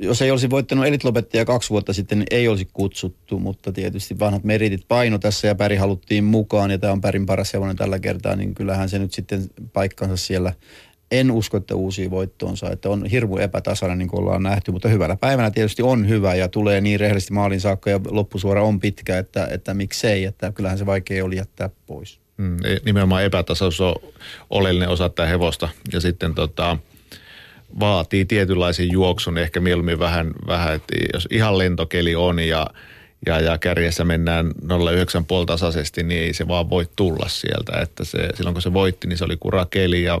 jos ei olisi voittanut elitlopettia kaksi vuotta sitten, niin ei olisi kutsuttu, mutta tietysti vanhat meritit paino tässä ja Päri haluttiin mukaan ja tämä on Pärin paras hevonen tällä kertaa, niin kyllähän se nyt sitten paikkansa siellä en usko, että uusi voittoonsa, että on hirmu epätasainen niin kuin ollaan nähty, mutta hyvällä päivänä tietysti on hyvä ja tulee niin rehellisesti maalin saakka ja loppusuora on pitkä, että, että miksei, että kyllähän se vaikea oli jättää pois. Mm, nimenomaan epätasaisuus on oleellinen osa tätä hevosta ja sitten tota, vaatii tietynlaisen juoksun, ehkä mieluummin vähän, vähän että jos ihan lentokeli on ja, ja, ja kärjessä mennään 0,9 tasaisesti, niin ei se vaan voi tulla sieltä. Että se, silloin kun se voitti, niin se oli kurakeli ja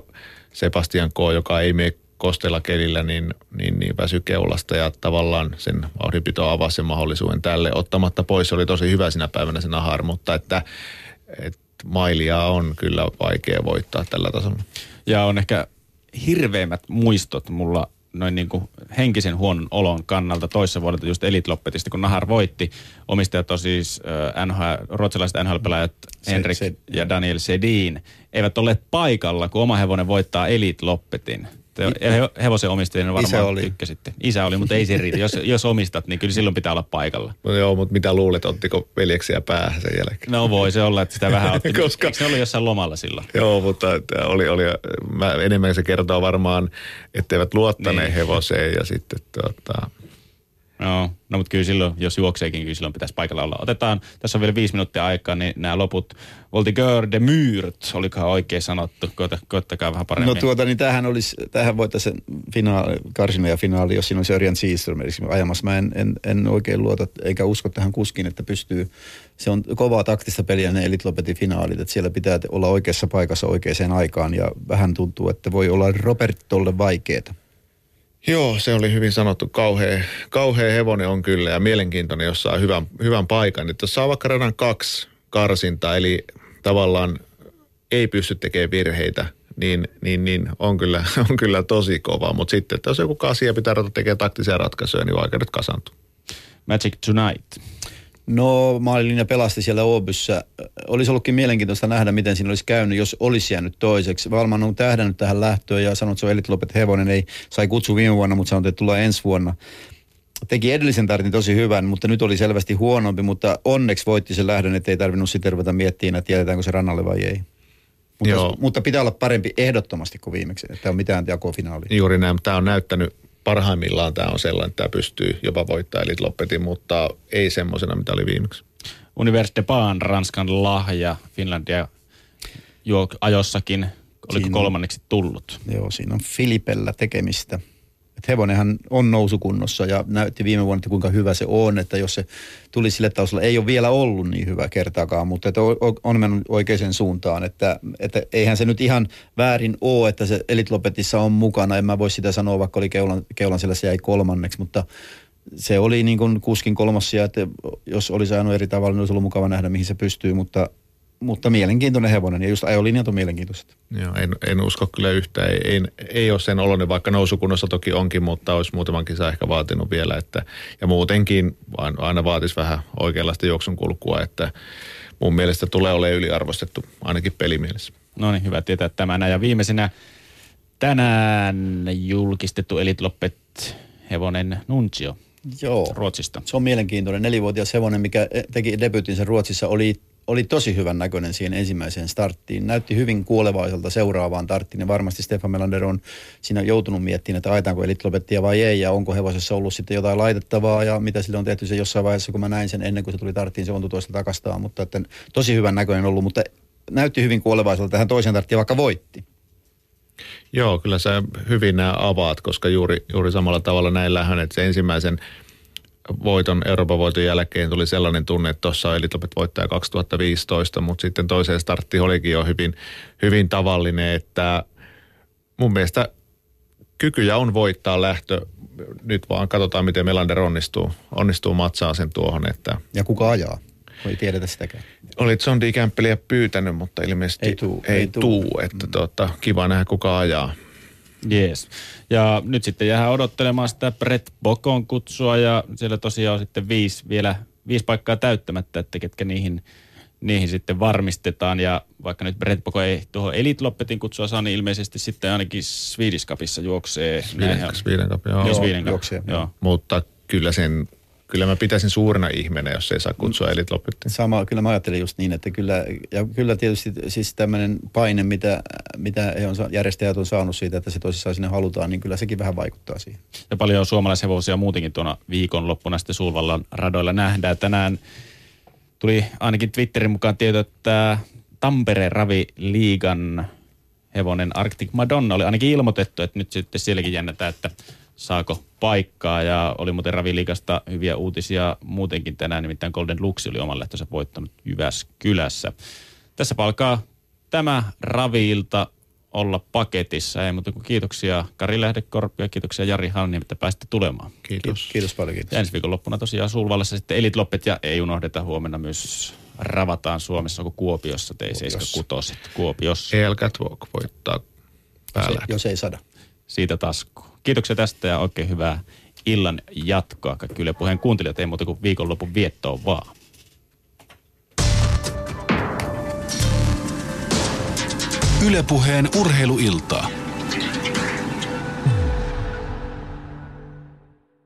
Sebastian K., joka ei mene kostella kelillä, niin, niin, niin väsy keulasta ja tavallaan sen vauhdinpito avasi sen mahdollisuuden tälle. Ottamatta pois se oli tosi hyvä sinä päivänä sen ahar, mutta että, että mailia on kyllä vaikea voittaa tällä tasolla. Ja on ehkä hirveimmät muistot mulla noin niin kuin henkisen huonon olon kannalta toissa vuodelta just Elite Loppetista, kun Nahar voitti. Omistajat on siis äh, NHL, ruotsalaiset NHL-pelaajat Henrik se, se, ja Daniel Sedin. Eivät olleet paikalla, kun oma hevonen voittaa Elite Loppetin. Te hevosen omistajien varmaan Isä oli. tykkäsitte. Isä oli, mutta ei se riitä. Jos, jos omistat, niin kyllä silloin pitää olla paikalla. No joo, mutta mitä luulet, ottiko veljeksiä päähän sen jälkeen? No voi se olla, että sitä vähän otti. Koska... Eikö se ollut jossain lomalla silloin? Joo, mutta oli, oli, mä, enemmän se kertoo varmaan, etteivät luottaneet niin. hevoseen ja sitten tuota, No, no mutta kyllä silloin, jos juokseekin, kyllä silloin pitäisi paikalla olla. Otetaan, tässä on vielä viisi minuuttia aikaa, niin nämä loput. Voltigeur de Myrt, olikohan oikein sanottu? Koita, koittakaa vähän paremmin. No tuota, niin tämähän olisi, tämähän voitaisiin finaali, karsina ja finaali, jos siinä olisi Örjan Seaström ajamassa. Mä en, en, en, oikein luota, eikä usko tähän kuskin, että pystyy. Se on kovaa taktista peliä ne Elite Lopetin finaalit, että siellä pitää olla oikeassa paikassa oikeaan aikaan ja vähän tuntuu, että voi olla Robertolle vaikeaa. Joo, se oli hyvin sanottu. Kauhea, kauhea hevonen on kyllä ja mielenkiintoinen, jos saa hyvän, hyvän paikan. Että jos saa vaikka radan kaksi karsinta, eli tavallaan ei pysty tekemään virheitä, niin, niin, niin on, kyllä, on kyllä tosi kova. Mutta sitten, että jos joku kasia pitää ruveta tekemään taktisia ratkaisuja, niin vaikeudet kasantuu. Magic Tonight. No maalilinja pelasti siellä Oobyssä. Olisi ollutkin mielenkiintoista nähdä, miten siinä olisi käynyt, jos olisi jäänyt toiseksi. Valman on tähdännyt tähän lähtöön ja sanonut, että se on Elit Lopet Hevonen. Ei sai kutsu viime vuonna, mutta sanoi, että tulee ensi vuonna. Teki edellisen tartin tosi hyvän, mutta nyt oli selvästi huonompi, mutta onneksi voitti sen lähdön, että ei tarvinnut sitten ruveta miettimään, että jätetäänkö se rannalle vai ei. Mutta, Joo. mutta pitää olla parempi ehdottomasti kuin viimeksi, että on mitään jakofinaalia. Juuri näin, tämä on näyttänyt parhaimmillaan tämä on sellainen, että tämä pystyy jopa voittamaan Elite Loppetin, mutta ei semmoisena, mitä oli viimeksi. Univers de Pan, Ranskan lahja, Finlandia jo ajossakin, oliko siinä, kolmanneksi tullut? Joo, siinä on Filipellä tekemistä. Et hevonenhan on nousukunnossa ja näytti viime vuonna, että kuinka hyvä se on, että jos se tuli sille tasolle, ei ole vielä ollut niin hyvä kertaakaan, mutta että on mennyt oikeaan suuntaan, että, että eihän se nyt ihan väärin ole, että se Elitlopetissa on mukana, en mä voi sitä sanoa, vaikka oli Keulan, Keulan siellä se jäi kolmanneksi, mutta se oli niin kuin kuskin kolmas että jos olisi ajanut eri tavalla, niin olisi ollut mukava nähdä, mihin se pystyy, mutta mutta mielenkiintoinen hevonen ja just ajolinjat on mielenkiintoiset. Joo, en, en usko kyllä yhtään. Ei, ei, ei ole sen oloinen, vaikka nousukunnossa toki onkin, mutta olisi muutaman kisa ehkä vaatinut vielä. Että, ja muutenkin aina vaatisi vähän oikeanlaista juoksun kulkua, että mun mielestä tulee olemaan yliarvostettu ainakin pelimielessä. No niin, hyvä tietää tämänä. Ja viimeisenä tänään julkistettu Elite Loppet hevonen Nuncio Joo. Ruotsista. Se on mielenkiintoinen. Nelivuotias hevonen, mikä teki debutinsa Ruotsissa, oli, oli tosi hyvän näköinen siihen ensimmäiseen starttiin. Näytti hyvin kuolevaiselta seuraavaan starttiin ja varmasti Stefan Melander on siinä joutunut miettimään, että aitaanko Elite Lopettia vai ei ja onko hevosessa ollut sitten jotain laitettavaa ja mitä sille on tehty se jossain vaiheessa, kun mä näin sen ennen kuin se tuli tarttiin, se on tuosta takastaan, mutta että tosi hyvän näköinen ollut, mutta näytti hyvin kuolevaiselta tähän toisen tarttiin, vaikka voitti. Joo, kyllä sä hyvin nämä avaat, koska juuri, juuri samalla tavalla näin lähön, että se ensimmäisen voiton, Euroopan voiton jälkeen tuli sellainen tunne, että tuossa Elitopet voittaja 2015, mutta sitten toiseen startti olikin jo hyvin, hyvin tavallinen, että mun mielestä kykyjä on voittaa lähtö. Nyt vaan katsotaan, miten Melander onnistuu, onnistuu matsaa sen tuohon. Että ja kuka ajaa? Ei tiedetä sitäkään. Oli John D. Campbellia pyytänyt, mutta ilmeisesti ei tuu. Ei, ei tuu. tuu että mm. tuota, kiva nähdä kuka ajaa. Jees. Ja nyt sitten jää odottelemaan sitä Brett Bokon kutsua ja siellä tosiaan on sitten viisi, vielä viisi paikkaa täyttämättä, että ketkä niihin, niihin sitten varmistetaan. Ja vaikka nyt Brett Boko ei tuohon Elite Loppetin kutsua saa, niin ilmeisesti sitten ainakin Swedish Cupissa juoksee. Sweden, Sweden Cup, joo. joo, Sweden Cup, juoksee, joo. Mutta kyllä sen kyllä mä pitäisin suurena ihmeenä, jos ei saa kutsua mm. elit lopettiin. Sama, kyllä mä ajattelin just niin, että kyllä, ja kyllä tietysti siis tämmöinen paine, mitä, mitä he on, järjestäjät on saanut siitä, että se tosissaan sinne halutaan, niin kyllä sekin vähän vaikuttaa siihen. Ja paljon suomalaishevosia muutenkin tuona viikonloppuna sitten Sulvallan radoilla nähdään. Tänään tuli ainakin Twitterin mukaan tieto, että Tampere Ravi Liigan hevonen Arctic Madonna oli ainakin ilmoitettu, että nyt sitten sielläkin jännätään, että saako paikkaa. Ja oli muuten Raviliikasta hyviä uutisia muutenkin tänään, nimittäin Golden Lux oli oman lehtönsä voittanut Jyväskylässä. Tässä palkaa tämä Raviilta olla paketissa. Ei mutta kuin kiitoksia Kari Lähdekorpi ja kiitoksia Jari Hanni, että pääsitte tulemaan. Kiitos. Kiitos paljon, kiitos. Ja ensi viikonloppuna tosiaan Sulvallassa sitten Elit Loppet ja ei unohdeta huomenna myös ravataan Suomessa, kun Kuopiossa tei 76 Kuopiossa. Elkät voittaa päällä. Jos ei, jos ei sada. Siitä taskuun. Kiitoksia tästä ja oikein hyvää illan jatkoa kaikki Yle Puheen kuuntelijat. Ei muuta kuin viikonlopun viettoon vaan. Ylepuheen urheiluiltaa.